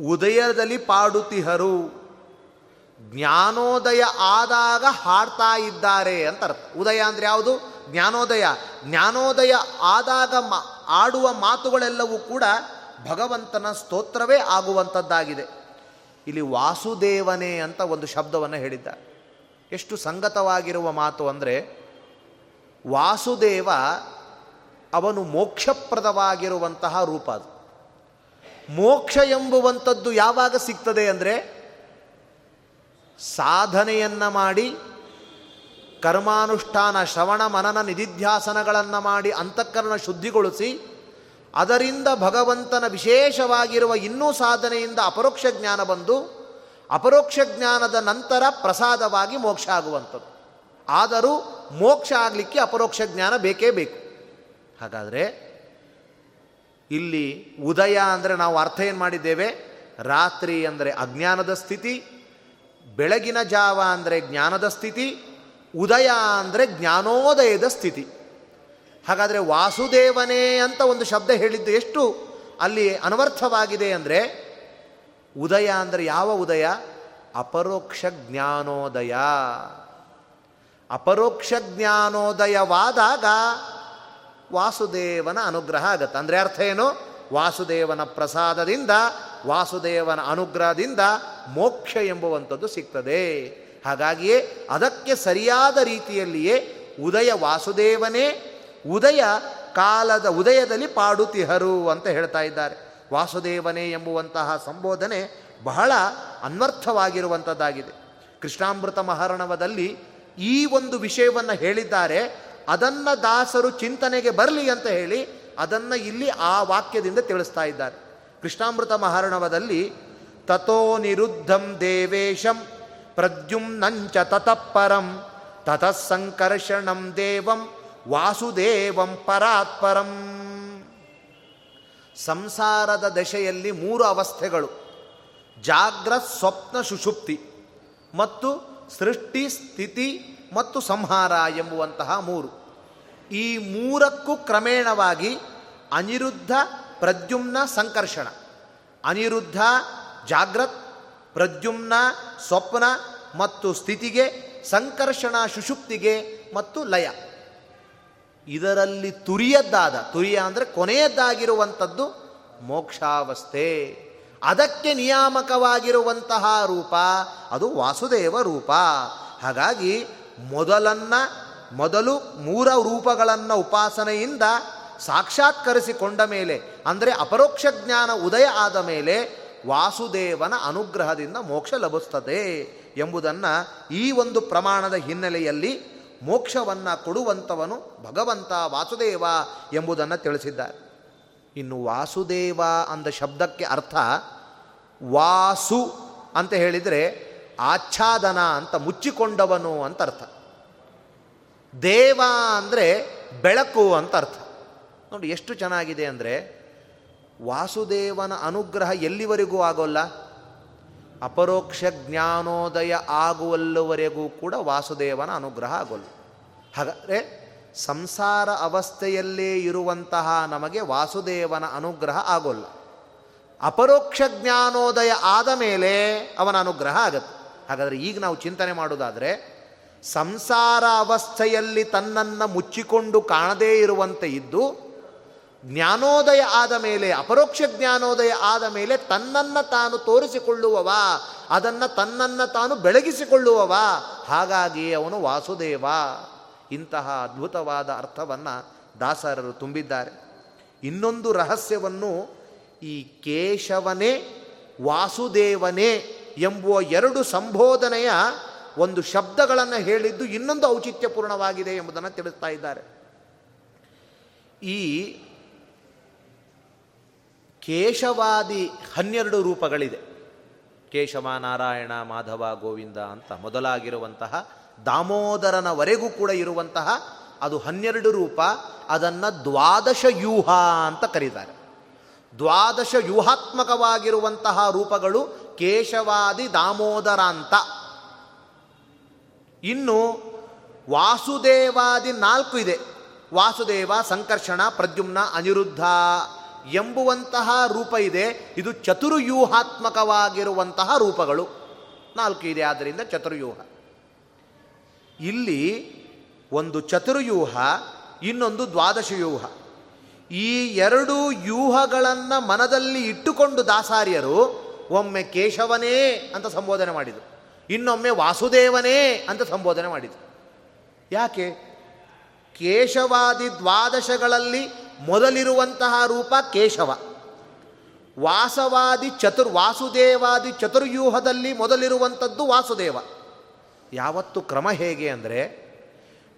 ಉದಯದಲ್ಲಿ ಪಾಡುತಿಹರು ಜ್ಞಾನೋದಯ ಆದಾಗ ಹಾಡ್ತಾ ಇದ್ದಾರೆ ಅಂತ ಅರ್ಥ. ಉದಯ ಅಂದರೆ ಯಾವುದು? ಜ್ಞಾನೋದಯ. ಜ್ಞಾನೋದಯ ಆದಾಗ ಮಾ, ಆಡುವ ಮಾತುಗಳೆಲ್ಲವೂ ಕೂಡ ಭಗವಂತನ ಸ್ತೋತ್ರವೇ ಆಗುವಂಥದ್ದಾಗಿದೆ. ಇಲ್ಲಿ ವಾಸುದೇವನೇ ಅಂತ ಒಂದು ಶಬ್ದವನ್ನು ಹೇಳಿದ್ದ ಎಷ್ಟು ಸಂಗತವಾಗಿರುವ ಮಾತು ಅಂದರೆ, ವಾಸುದೇವ ಅವನು ಮೋಕ್ಷಪ್ರದವಾಗಿರುವಂತಹ ರೂಪ ಅದು. ಮೋಕ್ಷ ಎಂಬುವಂಥದ್ದು ಯಾವಾಗ ಸಿಗ್ತದೆ ಅಂದರೆ, ಸಾಧನೆಯನ್ನು ಮಾಡಿ, ಕರ್ಮಾನುಷ್ಠಾನ ಶ್ರವಣ ಮನನ ನಿಧಿಧ್ಯಾಸನಗಳನ್ನು ಮಾಡಿ, ಅಂತಃಕರಣ ಶುದ್ಧಿಗೊಳಿಸಿ ಅದರಿಂದ ಭಗವಂತನ ವಿಶೇಷವಾಗಿರುವ ಇನ್ನೂ ಸಾಧನೆಯಿಂದ ಅಪರೋಕ್ಷ ಜ್ಞಾನ ಬಂದು ಅಪರೋಕ್ಷ ಜ್ಞಾನದ ನಂತರ ಪ್ರಸಾದವಾಗಿ ಮೋಕ್ಷ ಆಗುವಂಥದ್ದು. ಆದರೂ ಮೋಕ್ಷ ಆಗಲಿಕ್ಕೆ ಅಪರೋಕ್ಷ ಜ್ಞಾನ ಬೇಕೇ ಬೇಕು. ಹಾಗಾದರೆ ಇಲ್ಲಿ ಉದಯ ಅಂದರೆ ನಾವು ಅರ್ಥ ಏನು ಮಾಡಿದ್ದೇವೆ? ರಾತ್ರಿ ಅಂದರೆ ಅಜ್ಞಾನದ ಸ್ಥಿತಿ, ಬೆಳಗಿನ ಜಾವ ಅಂದರೆ ಜ್ಞಾನದ ಸ್ಥಿತಿ, ಉದಯ ಅಂದರೆ ಜ್ಞಾನೋದಯದ ಸ್ಥಿತಿ. ಹಾಗಾದರೆ ವಾಸುದೇವನೇ ಅಂತ ಒಂದು ಶಬ್ದ ಹೇಳಿದ್ದು ಎಷ್ಟು? ಅಲ್ಲಿ ಅನವರ್ಥವಾಗಿದೆ ಅಂದರೆ, ಉದಯ ಅಂದರೆ ಯಾವ ಉದಯ? ಅಪರೋಕ್ಷ ಜ್ಞಾನೋದಯ. ಅಪರೋಕ್ಷ ಜ್ಞಾನೋದಯವಾದಾಗ ವಾಸುದೇವನ ಅನುಗ್ರಹ ಆಗತ್ತೆ. ಅಂದರೆ ಅರ್ಥ ಏನು? ವಾಸುದೇವನ ಪ್ರಸಾದದಿಂದ, ವಾಸುದೇವನ ಅನುಗ್ರಹದಿಂದ ಮೋಕ್ಷ ಎಂಬುವಂಥದ್ದು ಸಿಗ್ತದೆ. ಹಾಗಾಗಿಯೇ ಅದಕ್ಕೆ ಸರಿಯಾದ ರೀತಿಯಲ್ಲಿಯೇ ಉದಯ ವಾಸುದೇವನೇ ಉದಯ ಕಾಲದ ಉದಯದಲ್ಲಿ ಪಾಡುತಿಹರು ಅಂತ ಹೇಳ್ತಾ ಇದ್ದಾರೆ. ವಾಸುದೇವನೇ ಎಂಬುವಂತಹ ಸಂಬೋಧನೆ ಬಹಳ ಅನ್ವರ್ಥವಾಗಿರುವಂಥದ್ದಾಗಿದೆ ಕೃಷ್ಣಾಮೃತ ಮಹಾರಣವದಲ್ಲಿ ಈ ಒಂದು ವಿಷಯವನ್ನು ಹೇಳಿದ್ದಾರೆ. ಅದನ್ನು ದಾಸರು ಚಿಂತನೆಗೆ ಬರಲಿ ಅಂತ ಹೇಳಿ ಅದನ್ನು ಇಲ್ಲಿ ಆ ವಾಕ್ಯದಿಂದ ತಿಳಿಸ್ತಾ ಇದ್ದಾರೆ. ಕೃಷ್ಣಾಮೃತ ಮಹಾರಣವದಲ್ಲಿ ತಥೋ ನಿರುದ್ಧಂ ದೇವೇಶಂ ಪ್ರದ್ಯುಮ್ನಂಚ ತತಃಪರಂ ತತಃ ಸಂಕರ್ಷಣಂ ದೇವಂ ವಾಸುದೇವಂ ಪರಾತ್ಪರಂ. ಸಂಸಾರದ ದಶೆಯಲ್ಲಿ ಮೂರು ಅವಸ್ಥೆಗಳು. ಜಾಗ್ರತ್ ಸ್ವಪ್ನ ಸುಷುಪ್ತಿ ಮತ್ತು ಸೃಷ್ಟಿ ಸ್ಥಿತಿ ಮತ್ತು ಸಂಹಾರ ಎಂಬುವಂತಹ ಮೂರು. ಈ ಮೂರಕ್ಕೂ ಕ್ರಮೇಣವಾಗಿ ಅನಿರುದ್ಧ ಪ್ರದ್ಯುಮ್ನ ಸಂಕರ್ಷಣ. ಅನಿರುದ್ಧ ಜಾಗ್ರತ್ ಪ್ರದ್ಯುಮ್ನ ಸ್ವಪ್ನ ಮತ್ತು ಸ್ಥಿತಿಗೆ ಸಂಕರ್ಷಣ ಸುಷುಪ್ತಿಗೆ ಮತ್ತು ಲಯ. ಇದರಲ್ಲಿ ತುರಿಯದ್ದಾದ, ತುರಿಯ ಅಂದರೆ ಕೊನೆಯದ್ದಾಗಿರುವಂಥದ್ದು ಮೋಕ್ಷಾವಸ್ಥೆ. ಅದಕ್ಕೆ ನಿಯಾಮಕವಾಗಿರುವಂತಹ ರೂಪ, ಅದು ವಾಸುದೇವ ರೂಪ. ಹಾಗಾಗಿ ಮೊದಲನ್ನ, ಮೊದಲು ಮೂರ ರೂಪಗಳನ್ನು ಉಪಾಸನೆಯಿಂದ ಸಾಕ್ಷಾತ್ಕರಿಸಿಕೊಂಡ ಮೇಲೆ, ಅಂದರೆ ಅಪರೋಕ್ಷ ಜ್ಞಾನ ಉದಯ ಆದ ಮೇಲೆ ವಾಸುದೇವನ ಅನುಗ್ರಹದಿಂದ ಮೋಕ್ಷ ಲಭಿಸ್ತದೆ ಎಂಬುದನ್ನು ಈ ಒಂದು ಪ್ರಮಾಣದ ಹಿನ್ನೆಲೆಯಲ್ಲಿ ಮೋಕ್ಷವನ್ನು ಕೊಡುವಂಥವನು ಭಗವಂತ ವಾಸುದೇವ ಎಂಬುದನ್ನು ತಿಳಿಸಿದ್ದಾರೆ. ಇನ್ನು ವಾಸುದೇವ ಅಂದ ಶಬ್ದಕ್ಕೆ ಅರ್ಥ ವಾಸು ಅಂತ ಹೇಳಿದರೆ ಆಚ್ಛಾದನ ಅಂತ ಮುಚ್ಚಿಕೊಂಡವನು ಅಂತ ಅರ್ಥ. ದೇವ ಅಂದರೆ ಬೆಳಕು ಅಂತ ಅರ್ಥ. ನೋಡಿ ಎಷ್ಟು ಚೆನ್ನಾಗಿದೆ ಅಂದರೆ ವಾಸುದೇವನ ಅನುಗ್ರಹ ಎಲ್ಲಿವರೆಗೂ ಆಗೋಲ್ಲ? ಅಪರೋಕ್ಷ ಜ್ಞಾನೋದಯ ಆಗುವಲ್ಲವರೆಗೂ ಕೂಡ ವಾಸುದೇವನ ಅನುಗ್ರಹ ಆಗೋಲ್ಲ. ಹಾಗಾದರೆ ಸಂಸಾರ ಅವಸ್ಥೆಯಲ್ಲೇ ಇರುವಂತಹ ನಮಗೆ ವಾಸುದೇವನ ಅನುಗ್ರಹ ಆಗೋಲ್ಲ. ಅಪರೋಕ್ಷ ಜ್ಞಾನೋದಯ ಆದ ಮೇಲೆ ಅವನ ಅನುಗ್ರಹ ಆಗತ್ತೆ. ಹಾಗಾದರೆ ಈಗ ನಾವು ಚಿಂತನೆ ಮಾಡೋದಾದರೆ, ಸಂಸಾರ ಅವಸ್ಥೆಯಲ್ಲಿ ತನ್ನನ್ನು ಮುಚ್ಚಿಕೊಂಡು ಕಾಣದೇ ಇರುವಂತೆ ಇದ್ದು ಜ್ಞಾನೋದಯ ಆದ ಮೇಲೆ, ಅಪರೋಕ್ಷ ಜ್ಞಾನೋದಯ ಆದ ಮೇಲೆ ತನ್ನನ್ನು ತಾನು ತೋರಿಸಿಕೊಳ್ಳುವವ, ಅದನ್ನು ತನ್ನನ್ನು ತಾನು ಬೆಳಗಿಸಿಕೊಳ್ಳುವವ, ಹಾಗಾಗಿ ಅವನು ವಾಸುದೇವ. ಇಂತಹ ಅದ್ಭುತವಾದ ಅರ್ಥವನ್ನು ದಾಸರರು ತುಂಬಿದ್ದಾರೆ. ಇನ್ನೊಂದು ರಹಸ್ಯವನ್ನು ಈ ಕೇಶವನೇ, ವಾಸುದೇವನೇ ಎಂಬುವ ಎರಡು ಸಂಬೋಧನೆಯ ಒಂದು ಶಬ್ದಗಳನ್ನು ಹೇಳಿದ್ದು ಇನ್ನೊಂದು ಔಚಿತ್ಯಪೂರ್ಣವಾಗಿದೆ ಎಂಬುದನ್ನು ತಿಳಿಸ್ತಾ ಇದ್ದಾರೆ. ಈ ಕೇಶವಾದಿ ಹನ್ನೆರಡು ರೂಪಗಳಿದೆ. ಕೇಶವ, ನಾರಾಯಣ, ಮಾಧವ, ಗೋವಿಂದ ಅಂತ ಮೊದಲಾಗಿರುವಂತಹ ದಾಮೋದರನವರೆಗೂ ಕೂಡ ಇರುವಂತಹ ಅದು ಹನ್ನೆರಡು ರೂಪ. ಅದನ್ನು ದ್ವಾದಶ ಯೂಹ ಅಂತ ಕರೀತಾರೆ. ದ್ವಾದಶ ವ್ಯೂಹಾತ್ಮಕವಾಗಿರುವಂತಹ ರೂಪಗಳು ಕೇಶವಾದಿ ದಾಮೋದರಾಂತ ಇನ್ನು ವಾಸುದೇವಾದಿ ನಾಲ್ಕು ಇದೆ. ವಾಸುದೇವ, ಸಂಕರ್ಷಣ, ಪ್ರದ್ಯುಮ್ನ, ಅನಿರುದ್ಧ ಎಂಬುವಂತಹ ರೂಪ ಇದೆ. ಇದು ಚತುರ್ವ್ಯೂಹಾತ್ಮಕವಾಗಿರುವಂತಹ ರೂಪಗಳು. ನಾಲ್ಕು ಇದೆ, ಆದ್ದರಿಂದ ಚತುರ್ಯೂಹ ಇಲ್ಲಿ ಒಂದು ಚತುರ್ಯೂಹ ಇನ್ನೊಂದು ದ್ವಾದಶ ವ್ಯೂಹ ಈ ಎರಡು ವ್ಯೂಹಗಳನ್ನು ಮನದಲ್ಲಿ ಇಟ್ಟುಕೊಂಡು ದಾಸಾರ್ಯರು, ಒಮ್ಮೆ ಕೇಶವನೇ ಅಂತ ಸಂಬೋಧನೆ ಮಾಡಿದರು. ಇನ್ನೊಮ್ಮೆ ವಾಸುದೇವನೇ ಅಂತ ಸಂಬೋಧನೆ ಮಾಡಿದರು. ಯಾಕೆ? ಕೇಶವಾದಿ ದ್ವಾದಶಗಳಲ್ಲಿ ಮೊದಲಿರುವಂತಹ ರೂಪ ಕೇಶವ. ವಾಸವಾದಿ ಚತುರ್, ವಾಸುದೇವಾದಿ ಚತುರ್ಯೂಹದಲ್ಲಿ ಮೊದಲಿರುವಂಥದ್ದು ವಾಸುದೇವ. ಯಾವತ್ತು ಕ್ರಮ ಹೇಗೆ ಅಂದರೆ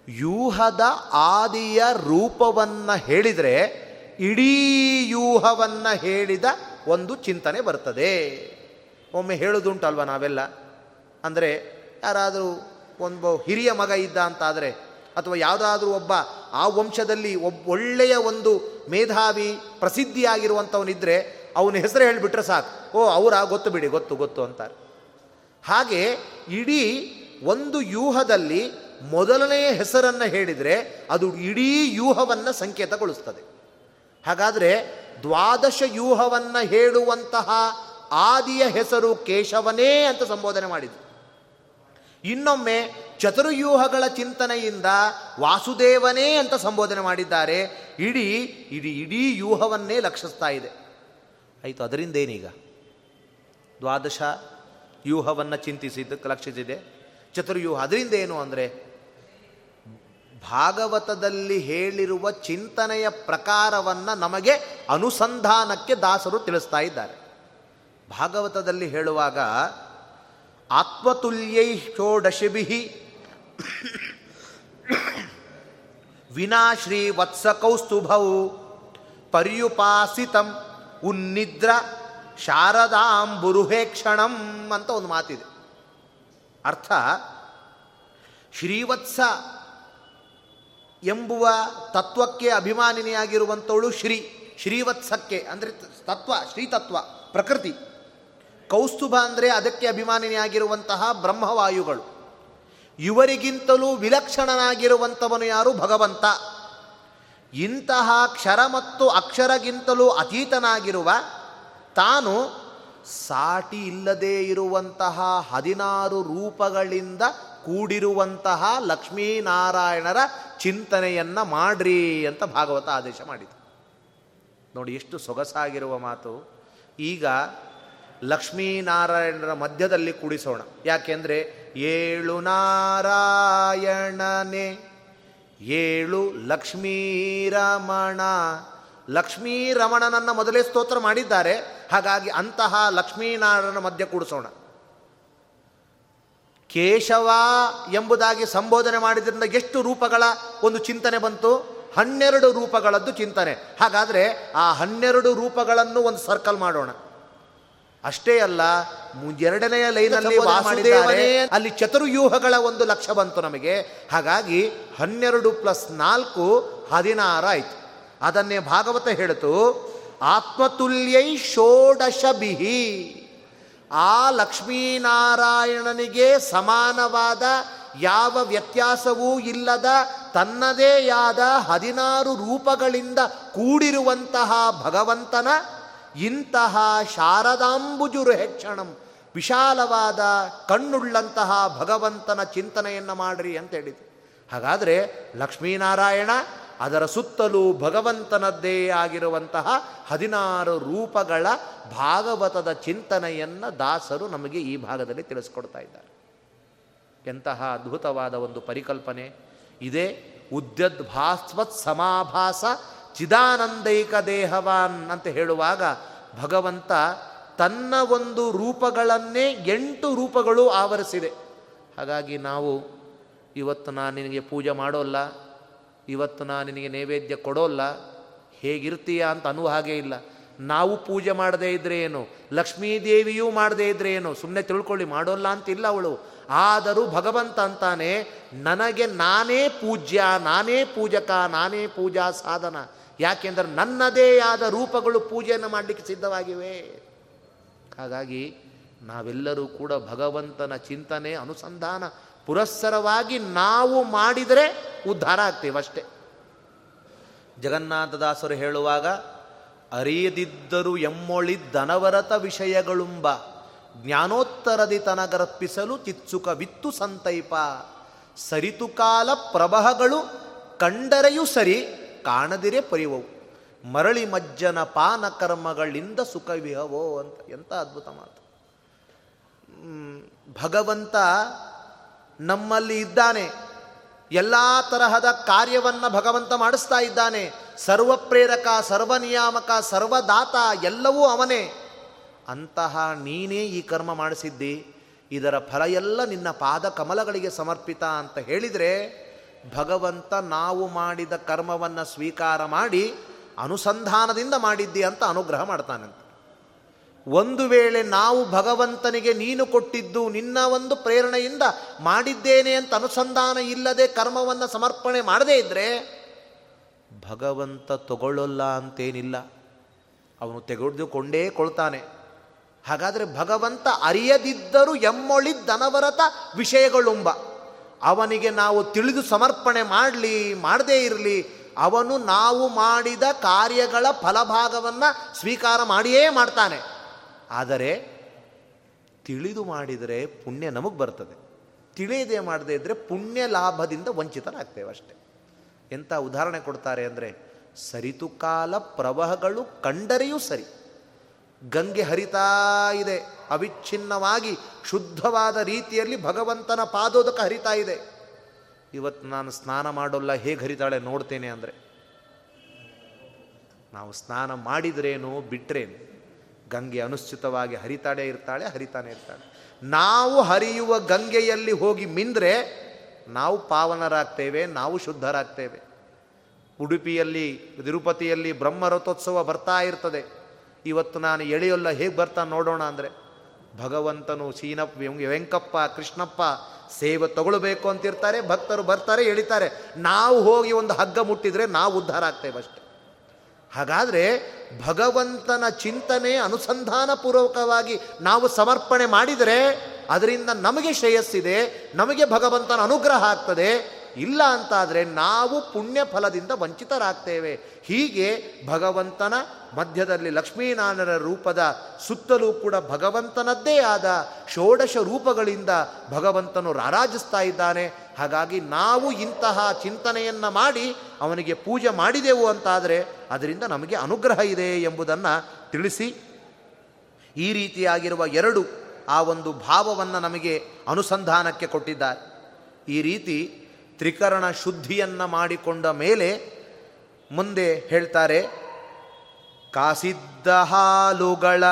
ಯೂಹದ ಆದಿಯ ರೂಪವನ್ನು ಹೇಳಿದರೆ ಇಡೀ ಯೂಹವನ್ನು ಹೇಳಿದ ಒಂದು ಚಿಂತನೆ ಬರ್ತದೆ. ಒಮ್ಮೆ ಹೇಳೋದುಂಟಲ್ವ ನಾವೆಲ್ಲ? ಅಂದರೆ ಯಾರಾದರೂ ಒಂದು ಹಿರಿಯ ಮಗ ಇದ್ದ ಅಂತಾದರೆ ಅಥವಾ ಯಾವುದಾದ್ರೂ ಒಬ್ಬ ಆ ವಂಶದಲ್ಲಿ ಒಬ್ಬ ಒಳ್ಳೆಯ ಒಂದು ಮೇಧಾವಿ ಪ್ರಸಿದ್ಧಿಯಾಗಿರುವಂಥವನಿದ್ದರೆ ಅವನ ಹೆಸರು ಹೇಳಿಬಿಟ್ರೆ ಸಾಕು. ಓ, ಅವರ ಗೊತ್ತು ಬಿಡಿ, ಗೊತ್ತು ಗೊತ್ತು ಅಂತಾರೆ. ಹಾಗೆ ಇಡೀ ಒಂದು ಯೂಹದಲ್ಲಿ ಮೊದಲನೆಯ ಹೆಸರನ್ನು ಹೇಳಿದರೆ ಅದು ಇಡೀ ಯೂಹವನ್ನು ಸಂಕೇತಗೊಳಿಸ್ತದೆ. ಹಾಗಾದರೆ ದ್ವಾದಶ ವ್ಯೂಹವನ್ನು ಹೇಳುವಂತಹ ಆದಿಯ ಹೆಸರು ಕೇಶವನೇ ಅಂತ ಸಂಬೋಧನೆ ಮಾಡಿದರು. ಇನ್ನೊಮ್ಮೆ ಚತುರ್ಯೂಹಗಳ ಚಿಂತನೆಯಿಂದ ವಾಸುದೇವನೇ ಅಂತ ಸಂಬೋಧನೆ ಮಾಡಿದ್ದಾರೆ. ಇಡೀ ಇಡೀ ಇಡೀ ಯೂಹವನ್ನೇ ಲಕ್ಷಿಸ್ತಾ ಇದೆ. ಆಯಿತು, ಅದರಿಂದೇನೀಗ? ದ್ವಾದಶ ವ್ಯೂಹವನ್ನು ಚಿಂತಿಸಿದ್ದಕ್ಕೆ ಲಕ್ಷಿಸಿದೆ. ಚತುರ್ವ್ಯೂಹ ಅದರಿಂದ ಏನು ಅಂದರೆ, ಭಾಗವತದಲ್ಲಿ ಹೇಳಿರುವ ಚಿಂತನೆಯ ಪ್ರಕಾರವನ್ನು ನಮಗೆ ಅನುಸಂಧಾನಕ್ಕೆ ದಾಸರು ತಿಳಿಸ್ತಾ ಇದ್ದಾರೆ. ಭಾಗವತದಲ್ಲಿ ಹೇಳುವಾಗ ಆತ್ಮತುಲ್ಯೈ ಷೋಡಶಿಭಿ ವಿನಾ ಶ್ರೀ ವತ್ಸ ಪರ್ಯುಪಾಸಿತಂ ಉನ್ನಿದ್ರ ಶಾರದಾಂಬುರುಹೇಕ್ಷಣಂ ಅಂತ ಒಂದು ಮಾತಿದೆ. ಅರ್ಥ, ಶ್ರೀವತ್ಸ ಎಂಬುವ ತತ್ವಕ್ಕೆ ಅಭಿಮಾನಿನಿಯಾಗಿರುವಂಥವಳು ಶ್ರೀ, ಶ್ರೀವತ್ಸಕ್ಕೆ, ಅಂದರೆ ತತ್ವ, ಶ್ರೀತತ್ವ, ಪ್ರಕೃತಿ. ಕೌಸ್ತುಭ ಅಂದರೆ ಅದಕ್ಕೆ ಅಭಿಮಾನಿನಿಯಾಗಿರುವಂತಹ ಬ್ರಹ್ಮವಾಯುಗಳು. ಇವರಿಗಿಂತಲೂ ವಿಲಕ್ಷಣನಾಗಿರುವಂಥವನು ಯಾರು? ಭಗವಂತ. ಇಂತಹ ಕ್ಷರ ಮತ್ತು ಅಕ್ಷರಗಿಂತಲೂ ಅತೀತನಾಗಿರುವ, ತಾನು ಸಾಟಿ ಇಲ್ಲದೇ ಇರುವಂತಹ ಹದಿನಾರು ರೂಪಗಳಿಂದ ಕೂಡಿರುವಂತಹ ಲಕ್ಷ್ಮೀನಾರಾಯಣರ ಚಿಂತನೆಯನ್ನು ಮಾಡ್ರಿ ಅಂತ ಭಾಗವತ ಆದೇಶ ಮಾಡಿತು ನೋಡಿ, ಎಷ್ಟು ಸೊಗಸಾಗಿರುವ ಮಾತು. ಈಗ ಲಕ್ಷ್ಮೀನಾರಾಯಣರ ಮಧ್ಯದಲ್ಲಿ ಕೂಡಿಸೋಣ. ಯಾಕೆಂದರೆ ಏಳು ನಾರಾಯಣನೆ, ಏಳು ಲಕ್ಷ್ಮೀರಮಣ. ಲಕ್ಷ್ಮೀರಮಣನನ್ನು ಮೊದಲೇ ಸ್ತೋತ್ರ ಮಾಡಿದ್ದಾರೆ. ಹಾಗಾಗಿ ಅಂತಹ ಲಕ್ಷ್ಮೀನಾರಾಯಣ ಮಧ್ಯ ಕೂಡಿಸೋಣ. ಕೇಶವ ಎಂಬುದಾಗಿ ಸಂಬೋಧನೆ ಮಾಡಿದ್ರಿಂದ ಎಷ್ಟು ರೂಪಗಳ ಒಂದು ಚಿಂತನೆ ಬಂತು? ಹನ್ನೆರಡು ರೂಪಗಳದ್ದು ಚಿಂತನೆ. ಹಾಗಾದರೆ ಆ ಹನ್ನೆರಡು ರೂಪಗಳನ್ನು ಒಂದು ಸರ್ಕಲ್ ಮಾಡೋಣ. ಅಷ್ಟೇ ಅಲ್ಲ ಎರಡನೆಯ ಲೈನಲ್ಲಿ ವಾಸುದೇವನೇ ಅಲ್ಲಿ ಚತುರ್ಯೂಹಗಳ ಒಂದು ಲಕ್ಷ ಬಂತು ನಮಗೆ. ಹಾಗಾಗಿ ಹನ್ನೆರಡು ಪ್ಲಸ್ ನಾಲ್ಕು ಹದಿನಾರು ಆಯಿತು. ಅದನ್ನೇ ಭಾಗವತ ಹೇಳಿತು ಆತ್ಮತುಲ್ಯೈ ಷೋಡಶ ಬಿಹಿ ಆ ಲಕ್ಷ್ಮೀನಾರಾಯಣನಿಗೆ ಸಮಾನವಾದ ಯಾವ ವ್ಯತ್ಯಾಸವೂ ಇಲ್ಲದ ತನ್ನದೇ ಆದ ಹದಿನಾರು ರೂಪಗಳಿಂದ ಕೂಡಿರುವಂತಹ ಭಗವಂತನ ಇಂತಹ ಶಾರದಾಂಬುಜುರು ಹೆಚ್ಚಣಂ, ವಿಶಾಲವಾದ ಕಣ್ಣುಳ್ಳಂತಹ ಭಗವಂತನ ಚಿಂತನೆಯನ್ನು ಮಾಡ್ರಿ ಅಂತ ಹೇಳಿದ್ರು. ಹಾಗಾದರೆ ಲಕ್ಷ್ಮೀನಾರಾಯಣ ಅದರ ಸುತ್ತಲೂ ಭಗವಂತನದ್ದೇ ಆಗಿರುವಂತಹ ಹದಿನಾರು ರೂಪಗಳ ಭಾಗವತದ ಚಿಂತನೆಯನ್ನು ದಾಸರು ನಮಗೆ ಈ ಭಾಗದಲ್ಲಿ ತಿಳಿಸ್ಕೊಡ್ತಾ ಇದ್ದಾರೆ. ಎಂತಹ ಅದ್ಭುತವಾದ ಒಂದು ಪರಿಕಲ್ಪನೆ. ಇದೇ ಉದ್ಯದ್ಭಾಸ್ವತ್ ಸಮಾಭಾಸ ಚಿದಾನಂದೈಕ ದೇಹವಾನ್ ಅಂತ ಹೇಳುವಾಗ ಭಗವಂತ ತನ್ನ ಒಂದು ರೂಪಗಳನ್ನೇ ಎಂಟು ರೂಪಗಳು ಆವರಿಸಿದೆ. ಹಾಗಾಗಿ ನಾವು ಇವತ್ತು ನಾನು ನಿನಗೆ ಪೂಜೆ ಮಾಡೋಲ್ಲ, ಇವತ್ತು ನಾನು ನಿನಗೆ ನೈವೇದ್ಯ ಕೊಡೋಲ್ಲ, ಹೇಗಿರ್ತೀಯ ಅಂತ ಅನ್ನುವ ಹಾಗೆ ಇಲ್ಲ. ನಾವು ಪೂಜೆ ಮಾಡದೇ ಇದ್ರೆ ಏನು? ಲಕ್ಷ್ಮೀದೇವಿಯೂ ಮಾಡದೇ ಇದ್ರೆ ಏನು? ಸುಮ್ಮನೆ ತಿಳ್ಕೊಳ್ಳಿ, ಮಾಡೋಲ್ಲ ಅಂತಿಲ್ಲ ಅವಳು. ಆದರೂ ಭಗವಂತ ಅಂತಾನೆ, ನನಗೆ ನಾನೇ ಪೂಜ್ಯ, ನಾನೇ ಪೂಜಕ, ನಾನೇ ಪೂಜಾ ಸಾಧನ. ಯಾಕೆಂದರೆ ನನ್ನದೇ ಆದ ರೂಪಗಳು ಪೂಜೆಯನ್ನು ಮಾಡಲಿಕ್ಕೆ ಸಿದ್ಧವಾಗಿವೆ. ಹಾಗಾಗಿ ನಾವೆಲ್ಲರೂ ಕೂಡ ಭಗವಂತನ ಚಿಂತನೆ, ಅನುಸಂಧಾನ ಪುರಸ್ಸರವಾಗಿ ನಾವು ಮಾಡಿದರೆ ಉದ್ಧಾರ ಆಗ್ತೇವಷ್ಟೇ ಜಗನ್ನಾಥದಾಸರು ಹೇಳುವಾಗ, ಅರಿಯದಿದ್ದರು ಎಮ್ಮೊಳಿದ್ದನವರತ ವಿಷಯಗಳುಂಬ. ಜ್ಞಾನೋತ್ತರದಿ ತನಗರ್ಪಿಸಲು ಚಿತ್ಸುಕ ವಿತ್ತು ಸಂತೈಪ. ಸರಿತುಕಾಲ ಪ್ರಭಹಗಳು ಕಂಡರೆಯೂ ಸರಿ ಕಾಣದಿರೇ ಪರಿವವು. ಮರಳಿ ಮಜ್ಜನ ಪಾನ ಕರ್ಮಗಳಿಂದ ಸುಖವಿಹವೋ ಅಂತ ಎಂಥ ಅದ್ಭುತ ಮಾತು. ಭಗವಂತ ನಮ್ಮಲ್ಲಿ ಇದ್ದಾನೆ. ಎಲ್ಲ ತರಹದ ಕಾರ್ಯವನ್ನು ಭಗವಂತ ಮಾಡಿಸ್ತಾ ಇದ್ದಾನೆ. ಸರ್ವಪ್ರೇರಕ, ಸರ್ವನಿಯಾಮಕ, ಸರ್ವದಾತ ಎಲ್ಲವೂ ಅವನೇ. ಅಂತಹ ನೀನೇ ಈ ಕರ್ಮ ಮಾಡಿಸಿದ್ದಿ, ಇದರ ಫಲ ಎಲ್ಲ ನಿನ್ನ ಪಾದ ಕಮಲಗಳಿಗೆ ಸಮರ್ಪಿತ ಅಂತ ಹೇಳಿದರೆ, ಭಗವಂತ ನಾವು ಮಾಡಿದ ಕರ್ಮವನ್ನು ಸ್ವೀಕಾರ ಮಾಡಿ ಅನುಸಂಧಾನದಿಂದ ಮಾಡಿದ್ದಿ ಅಂತ ಅನುಗ್ರಹ ಮಾಡ್ತಾನಂತೆ. ಒಂದು ವೇಳೆ ನಾವು ಭಗವಂತನಿಗೆ ನೀನು ಕೊಟ್ಟಿದ್ದು ನಿನ್ನ ಒಂದು ಪ್ರೇರಣೆಯಿಂದ ಮಾಡಿದ್ದೇನೆ ಅಂತ ಅನುಸಂಧಾನ ಇಲ್ಲದೆ ಕರ್ಮವನ್ನು ಸಮರ್ಪಣೆ ಮಾಡದೇ ಇದ್ದರೆ ಭಗವಂತ ತಗೊಳ್ಳಲ್ಲ ಅಂತೇನಿಲ್ಲ. ಅವನು ತೆಗೆದುಕೊಂಡೇ ಕೊಳ್ತಾನೆ. ಹಾಗಾದರೆ ಭಗವಂತ ಅರಿಯದಿದ್ದರೂ ಎಮ್ಮೊಳಿ ಎಮ್ಮೊಳಿದ್ದನವರತ ವಿಷಯಗಳುಂಬ. ಅವನಿಗೆ ನಾವು ತಿಳಿದು ಸಮರ್ಪಣೆ ಮಾಡಲಿ, ಮಾಡದೇ ಇರಲಿ, ಅವನು ನಾವು ಮಾಡಿದ ಕಾರ್ಯಗಳ ಫಲಭಾಗವನ್ನು ಸ್ವೀಕಾರ ಮಾಡಿಯೇ ಮಾಡ್ತಾನೆ. ಆದರೆ ತಿಳಿದು ಮಾಡಿದರೆ ಪುಣ್ಯ ನಮಗೆ ಬರ್ತದೆ. ತಿಳಿಯದೆ ಮಾಡದೇ ಇದ್ದರೆ ಪುಣ್ಯ ಲಾಭದಿಂದ ವಂಚಿತರಾಗ್ತೇವೆ ಅಷ್ಟೆ. ಎಂಥ ಉದಾಹರಣೆ ಕೊಡ್ತಾರೆ ಅಂದರೆ, ಸರಿತು ಕಾಲ ಪ್ರವಾಹಗಳು ಕಂಡರೆಯೂ ಸರಿ. ಗಂಗೆ ಹರಿತಾ ಇದೆ. ಅವಿಚ್ಛಿನ್ನವಾಗಿ ಶುದ್ಧವಾದ ರೀತಿಯಲ್ಲಿ ಭಗವಂತನ ಪಾದೋದಕ ಹರಿತಾ ಇದೆ. ಇವತ್ತು ನಾನು ಸ್ನಾನ ಮಾಡೋಲ್ಲ, ಹೇಗೆ ಹರಿತಾಳೆ ನೋಡ್ತೇನೆ ಅಂದರೆ. ನಾವು ಸ್ನಾನ ಮಾಡಿದ್ರೇನು ಬಿಟ್ರೇನು. ಗಂಗೆ ಅನುಶ್ಚಿತವಾಗಿ ಹರಿತಾಳೆ ಇರ್ತಾಳೆ, ಹರಿತಾನೆ ಇರ್ತಾಳೆ. ನಾವು ಹರಿಯುವ ಗಂಗೆಯಲ್ಲಿ ಹೋಗಿ ಮಿಂದ್ರೆ ನಾವು ಪಾವನರಾಗ್ತೇವೆ, ನಾವು ಶುದ್ಧರಾಗ್ತೇವೆ. ಉಡುಪಿಯಲ್ಲಿ, ತಿರುಪತಿಯಲ್ಲಿ ಬ್ರಹ್ಮರಥೋತ್ಸವ ಬರ್ತಾ ಇರ್ತದೆ. ಇವತ್ತು ನಾನು ಎಳೆಯೊಲ್ಲ ಹೇಗೆ ಬರ್ತಾನೆ ನೋಡೋಣ ಅಂದರೆ, ಭಗವಂತನು ಸೀನಪ್ಪ ವೆಂಕಪ್ಪ, ಕೃಷ್ಣಪ್ಪ ಸೇವೆ ತಗೊಳ್ಬೇಕು ಅಂತಿರ್ತಾರೆ, ಭಕ್ತರು ಬರ್ತಾರೆ, ಎಳಿತಾರೆ. ನಾವು ಹೋಗಿ ಒಂದು ಹಗ್ಗ ಮುಟ್ಟಿದರೆ ನಾವು ಉದ್ಧಾರ ಆಗ್ತೇವೆ ಅಷ್ಟೆ. ಹಾಗಾದರೆ ಭಗವಂತನ ಚಿಂತನೆ ಅನುಸಂಧಾನಪೂರ್ವಕವಾಗಿ ನಾವು ಸಮರ್ಪಣೆ ಮಾಡಿದರೆ, ಅದರಿಂದ ನಮಗೆ ಶ್ರೇಯಸ್ಸಿದೆ, ನಮಗೆ ಭಗವಂತನ ಅನುಗ್ರಹ ಆಗ್ತದೆ ಇಲ್ಲ ಅಂತಾದರೆ ನಾವು ಪುಣ್ಯ ಫಲದಿಂದ ವಂಚಿತರಾಗ್ತೇವೆ. ಹೀಗೆ ಭಗವಂತನ ಮಧ್ಯದಲ್ಲಿ ಲಕ್ಷ್ಮೀನಾರಾಯಣರ ರೂಪದ ಸುತ್ತಲೂ ಕೂಡ ಭಗವಂತನದ್ದೇ ಆದ ಷೋಡಶ ರೂಪಗಳಿಂದ ಭಗವಂತನು ರಾರಾಜಿಸ್ತಾ ಇದ್ದಾನೆ. ಹಾಗಾಗಿ ನಾವು ಇಂತಹ ಚಿಂತನೆಯನ್ನು ಮಾಡಿ ಅವನಿಗೆ ಪೂಜೆ ಮಾಡಿದೆವು ಅಂತಾದರೆ ಅದರಿಂದ ನಮಗೆ ಅನುಗ್ರಹ ಇದೆ ಎಂಬುದನ್ನು ತಿಳಿಸಿ. ಈ ರೀತಿಯಾಗಿರುವ ಎರಡು ಆ ಒಂದು ಭಾವವನ್ನು ನಮಗೆ ಅನುಸಂಧಾನಕ್ಕೆ ಕೊಟ್ಟಿದ್ದಾರೆ. ಈ ರೀತಿ ತ್ರಿಕರಣ ಶುದ್ಧಿಯನ್ನು ಮಾಡಿಕೊಂಡ ಮೇಲೆ ಮುಂದೆ ಹೇಳ್ತಾರೆ, ಕಾಸಿದ್ದ ಹಾಲುಗಳ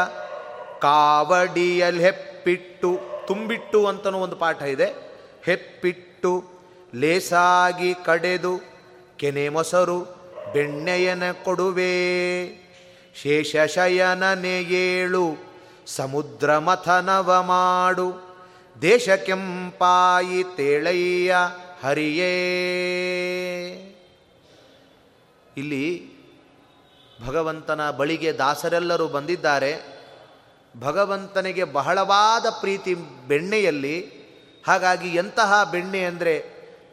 ಕಾವಡಿಯಲ್ಲಿ ಹೆಪ್ಪಿಟ್ಟು, ತುಂಬಿಟ್ಟು ಅಂತನೂ ಒಂದು ಪಾಠ ಇದೆ. ಹೆಪ್ಪಿಟ್ಟು ಲೇಸಾಗಿ ಕಡೆದು ಕೆನೆ ಮೊಸರು ಬೆಣ್ಣೆಯನ ಕೊಡುವೆ ಶೇಷಶಯನನೆ ಏಳು ಸಮುದ್ರ ಮಥನವ ಮಾಡು, ದೇಶ ಕೆಂಪಾಯಿ ತೇಳಯ್ಯ ಹರಿಯೇ. ಇಲ್ಲಿ ಭಗವಂತನ ಬಳಿಗೆ ದಾಸರೆಲ್ಲರೂ ಬಂದಿದ್ದಾರೆ. ಭಗವಂತನಿಗೆ ಬಹಳವಾದ ಪ್ರೀತಿ ಬೆಣ್ಣೆಯಲ್ಲಿ. ಹಾಗಾಗಿ ಎಂತಹ ಬೆಣ್ಣೆ ಅಂದರೆ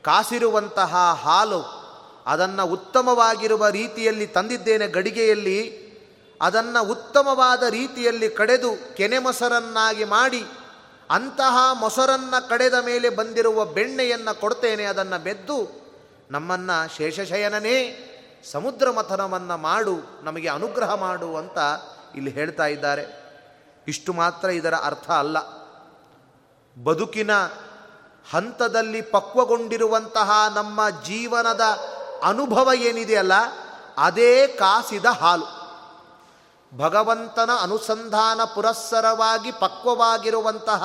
ಕಾಸಿರುವಂತಹ ಹಾಲು ಅದನ್ನು ಉತ್ತಮವಾಗಿರುವ ರೀತಿಯಲ್ಲಿ ತಂದಿದ್ದೇನೆ ಗಡಿಗೆಯಲ್ಲಿ. ಅದನ್ನು ಉತ್ತಮವಾದ ರೀತಿಯಲ್ಲಿ ಕಡೆದು ಕೆನೆ ಮೊಸರನ್ನಾಗಿ ಮಾಡಿ ಅಂತಹ ಮೊಸರನ್ನು ಕಡೆದ ಮೇಲೆ ಬಂದಿರುವ ಬೆಣ್ಣೆಯನ್ನು ಕೊಡ್ತೇನೆ, ಅದನ್ನು ಬೆದ್ದು ನಮ್ಮನ್ನು ಶೇಷಶಯನನೇ ಸಮುದ್ರ ಮಥನವನ್ನು ಮಾಡು, ನಮಗೆ ಅನುಗ್ರಹ ಮಾಡು ಅಂತ ಇಲ್ಲಿ ಹೇಳ್ತಾ ಇದ್ದಾರೆ. ಇಷ್ಟು ಮಾತ್ರ ಇದರ ಅರ್ಥ ಅಲ್ಲ. ಬದುಕಿನ ಹಂತದಲ್ಲಿ ಪಕ್ವಗೊಂಡಿರುವಂತಹ ನಮ್ಮ ಜೀವನದ ಅನುಭವ ಏನಿದೆಯಲ್ಲ ಅದೇ ಕಾಸಿದ ಹಾಲು. ಭಗವಂತನ ಅನುಸಂಧಾನ ಪುರಸ್ಸರವಾಗಿ ಪಕ್ವವಾಗಿರುವಂತಹ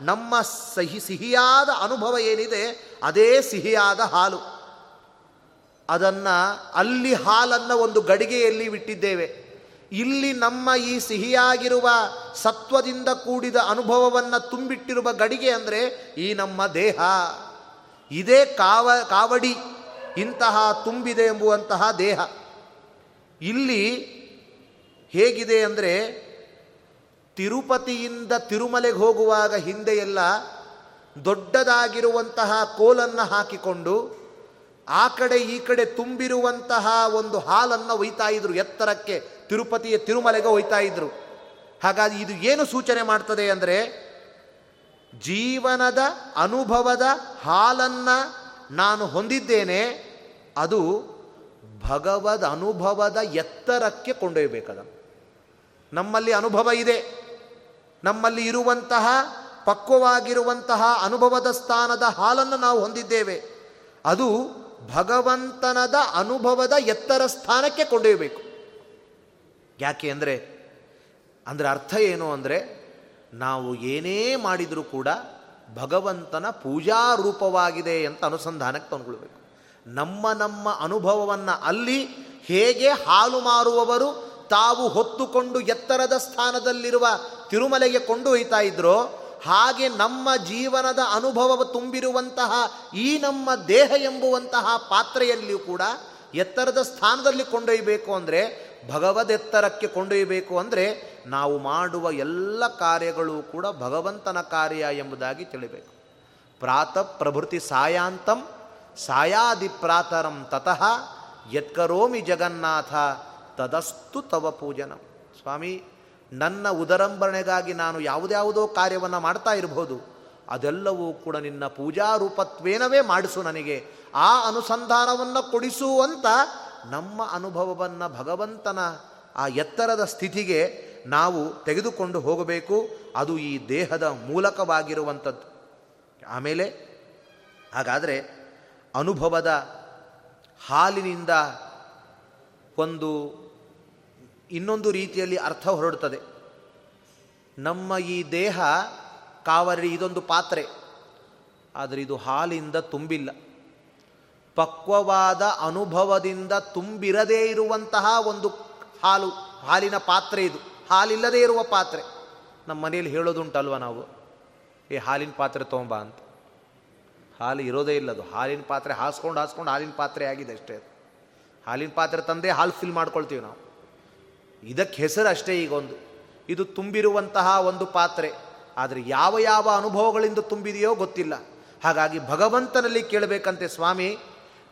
ನಮ್ಮ ಸಿಹಿ ಸಿಹಿಯಾದ ಅನುಭವ ಏನಿದೆ, ಅದೇ ಸಿಹಿಯಾದ ಹಾಲು. ಅದನ್ನು ಅಲ್ಲಿ ಹಾಲನ್ನು ಒಂದು ಗಡಿಗೆಯಲ್ಲಿ ಬಿಟ್ಟಿದ್ದೇವೆ ಇಲ್ಲಿ ನಮ್ಮ ಈ ಸಿಹಿಯಾಗಿರುವ ಸತ್ವದಿಂದ ಕೂಡಿದ ಅನುಭವವನ್ನು ತುಂಬಿಟ್ಟಿರುವ ಗಡಿಗೆ ಅಂದರೆ ಈ ನಮ್ಮ ದೇಹ. ಇದೇ ಕಾವ, ಕಾವಡಿ ಇಂತಹ ತುಂಬಿದೆ ಎಂಬುವಂತಹ ದೇಹ. ಇಲ್ಲಿ ಹೇಗಿದೆ ಅಂದರೆ ತಿರುಪತಿಯಿಂದ ತಿರುಮಲೆಗೆ ಹೋಗುವಾಗ ಹಿಂದೆ ಎಲ್ಲ ದೊಡ್ಡದಾಗಿರುವಂತಹ ಕೋಲನ್ನು ಹಾಕಿಕೊಂಡು ಆ ಕಡೆ ಈ ಕಡೆ ತುಂಬಿರುವಂತಹ ಒಂದು ಹಾಲನ್ನು ಒಯ್ತಾ ಇದ್ರು, ಎತ್ತರಕ್ಕೆ ತಿರುಪತಿಯ ತಿರುಮಲೆಗೆ ಒಯ್ತಾ ಇದ್ರು. ಹಾಗಾಗಿ ಇದು ಏನು ಸೂಚನೆ ಮಾಡ್ತದೆ ಅಂದರೆ ಜೀವನದ ಅನುಭವದ ಹಾಲನ್ನು ನಾನು ಹೊಂದಿದ್ದೇನೆ, ಅದು ಭಗವದ್ ಅನುಭವದ ಎತ್ತರಕ್ಕೆ ಕೊಂಡೊಯ್ಯಬೇಕದ. ನಮ್ಮಲ್ಲಿ ಅನುಭವ ಇದೆ. ನಮ್ಮಲ್ಲಿ ಇರುವಂತಹ, ಪಕ್ವವಾಗಿರುವಂತಹ ಅನುಭವದ ಸ್ಥಾನದ ಹಾಲನ್ನು ನಾವು ಹೊಂದಿದ್ದೇವೆ. ಅದು ಭಗವಂತನದ ಅನುಭವದ ಎತ್ತರ ಸ್ಥಾನಕ್ಕೆ ಕೊಂಡೊಯ್ಯಬೇಕು. ಯಾಕೆ ಅಂದರೆ ಅಂದರೆ ಅರ್ಥ ಏನು ಅಂದರೆ, ನಾವು ಏನೇ ಮಾಡಿದರೂ ಕೂಡ ಭಗವಂತನ ಪೂಜಾ ರೂಪವಾಗಿದೆ ಅಂತ ಅನುಸಂಧಾನಕ್ಕೆ ತಂದುಕೊಳ್ಬೇಕು ನಮ್ಮ ನಮ್ಮ ಅನುಭವವನ್ನು ಅಲ್ಲಿ ಹೇಗೆ ಹಾಲು ಮಾರುವವರು ತಾವು ಹೊತ್ತುಕೊಂಡು ಎತ್ತರದ ಸ್ಥಾನದಲ್ಲಿರುವ ತಿರುಮಲೆಗೆ ಕೊಂಡೊಯ್ತಾ ಇದ್ರೋ, ಹಾಗೆ ನಮ್ಮ ಜೀವನದ ಅನುಭವ ತುಂಬಿರುವಂತಹ ಈ ನಮ್ಮ ದೇಹ ಎಂಬುವಂತಹ ಪಾತ್ರೆಯಲ್ಲಿಯೂ ಕೂಡ ಎತ್ತರದ ಸ್ಥಾನದಲ್ಲಿ ಕೊಂಡೊಯ್ಯಬೇಕು ಅಂದರೆ ಭಗವದೆತ್ತರಕ್ಕೆ ಕೊಂಡೊಯ್ಯಬೇಕು ಅಂದರೆ, ನಾವು ಮಾಡುವ ಎಲ್ಲ ಕಾರ್ಯಗಳು ಕೂಡ ಭಗವಂತನ ಕಾರ್ಯ ಎಂಬುದಾಗಿ ತಿಳಿಬೇಕು. ಪ್ರಾತಃ ಪ್ರಭೃತಿ ಸಾಯಾಂತಂ, ಸಾಯಾದಿ ಪ್ರಾತರಂ ತತಃ, ಯತ್ಕರೋಮಿ ಜಗನ್ನಾಥ ತದಸ್ತು ತವ ಪೂಜನಂ. ಸ್ವಾಮಿ, ನನ್ನ ಉದರಂಭರಣೆಗಾಗಿ ನಾನು ಯಾವುದ್ಯಾವುದೋ ಕಾರ್ಯವನ್ನು ಮಾಡ್ತಾ ಇರಬಹುದು ಅದೆಲ್ಲವೂ ಕೂಡ ನಿನ್ನ ಪೂಜಾ ರೂಪತ್ವೇನವೇ ಮಾಡಿಸು ನನಗೆ. ಆ ಅನುಸಂಧಾನವನ್ನು ಕೊಡಿಸುವಂತ ನಮ್ಮ ಅನುಭವವನ್ನು ಭಗವಂತನ ಆ ಎತ್ತರದ ಸ್ಥಿತಿಗೆ ನಾವು ತೆಗೆದುಕೊಂಡು ಹೋಗಬೇಕು. ಅದು ಈ ದೇಹದ ಮೂಲಕವಾಗಿರುವಂಥದ್ದು. ಆಮೇಲೆ, ಹಾಗಾದರೆ ಅನುಭವದ ಹಾಲಿನಿಂದ ಒಂದು ಇನ್ನೊಂದು ರೀತಿಯಲ್ಲಿ ಅರ್ಥ ಹೊರಡುತ್ತದೆ ನಮ್ಮ ಈ ದೇಹ ಕಾವರಿ ಇದೊಂದು ಪಾತ್ರೆ. ಆದರೆ ಇದು ಹಾಲಿಂದ ತುಂಬಿಲ್ಲ. ಪಕ್ವವಾದ ಅನುಭವದಿಂದ ತುಂಬಿರದೇ ಇರುವಂತಹ ಒಂದು ಹಾಲು, ಹಾಲಿನ ಪಾತ್ರೆ ಇದು. ಹಾಲಿಲ್ಲದೇ ಇರುವ ಪಾತ್ರೆ. ನಮ್ಮ ಮನೆಯಲ್ಲಿ ಹೇಳೋದುಂಟಲ್ವ ನಾವು? ಈ ಹಾಲಿನ ಪಾತ್ರೆ ತೊಗೊಂಬ ಅಂತ. ಹಾಲು ಇರೋದೇ ಇಲ್ಲ ಅದು. ಹಾಲಿನ ಪಾತ್ರೆ ಹಾಸ್ಕೊಂಡು ಹಾಸ್ಕೊಂಡು ಹಾಲಿನ ಪಾತ್ರೆ ಆಗಿದೆ ಅಷ್ಟೇ ಹಾಲಿನ ಪಾತ್ರೆ ತಂದೆ ಹಾಲು ಫಿಲ್ ಮಾಡ್ಕೊಳ್ತೀವಿ ನಾವು. ಇದಕ್ಕೆ ಹೆಸರು ಅಷ್ಟೇ ಈಗೊಂದು. ಇದು ತುಂಬಿರುವಂತಹ ಒಂದು ಪಾತ್ರೆ. ಆದರೆ ಯಾವ ಯಾವ ಅನುಭವಗಳಿಂದ ತುಂಬಿದೆಯೋ ಗೊತ್ತಿಲ್ಲ. ಹಾಗಾಗಿ ಭಗವಂತನಲ್ಲಿ ಕೇಳಬೇಕಂತೆ ಸ್ವಾಮಿ,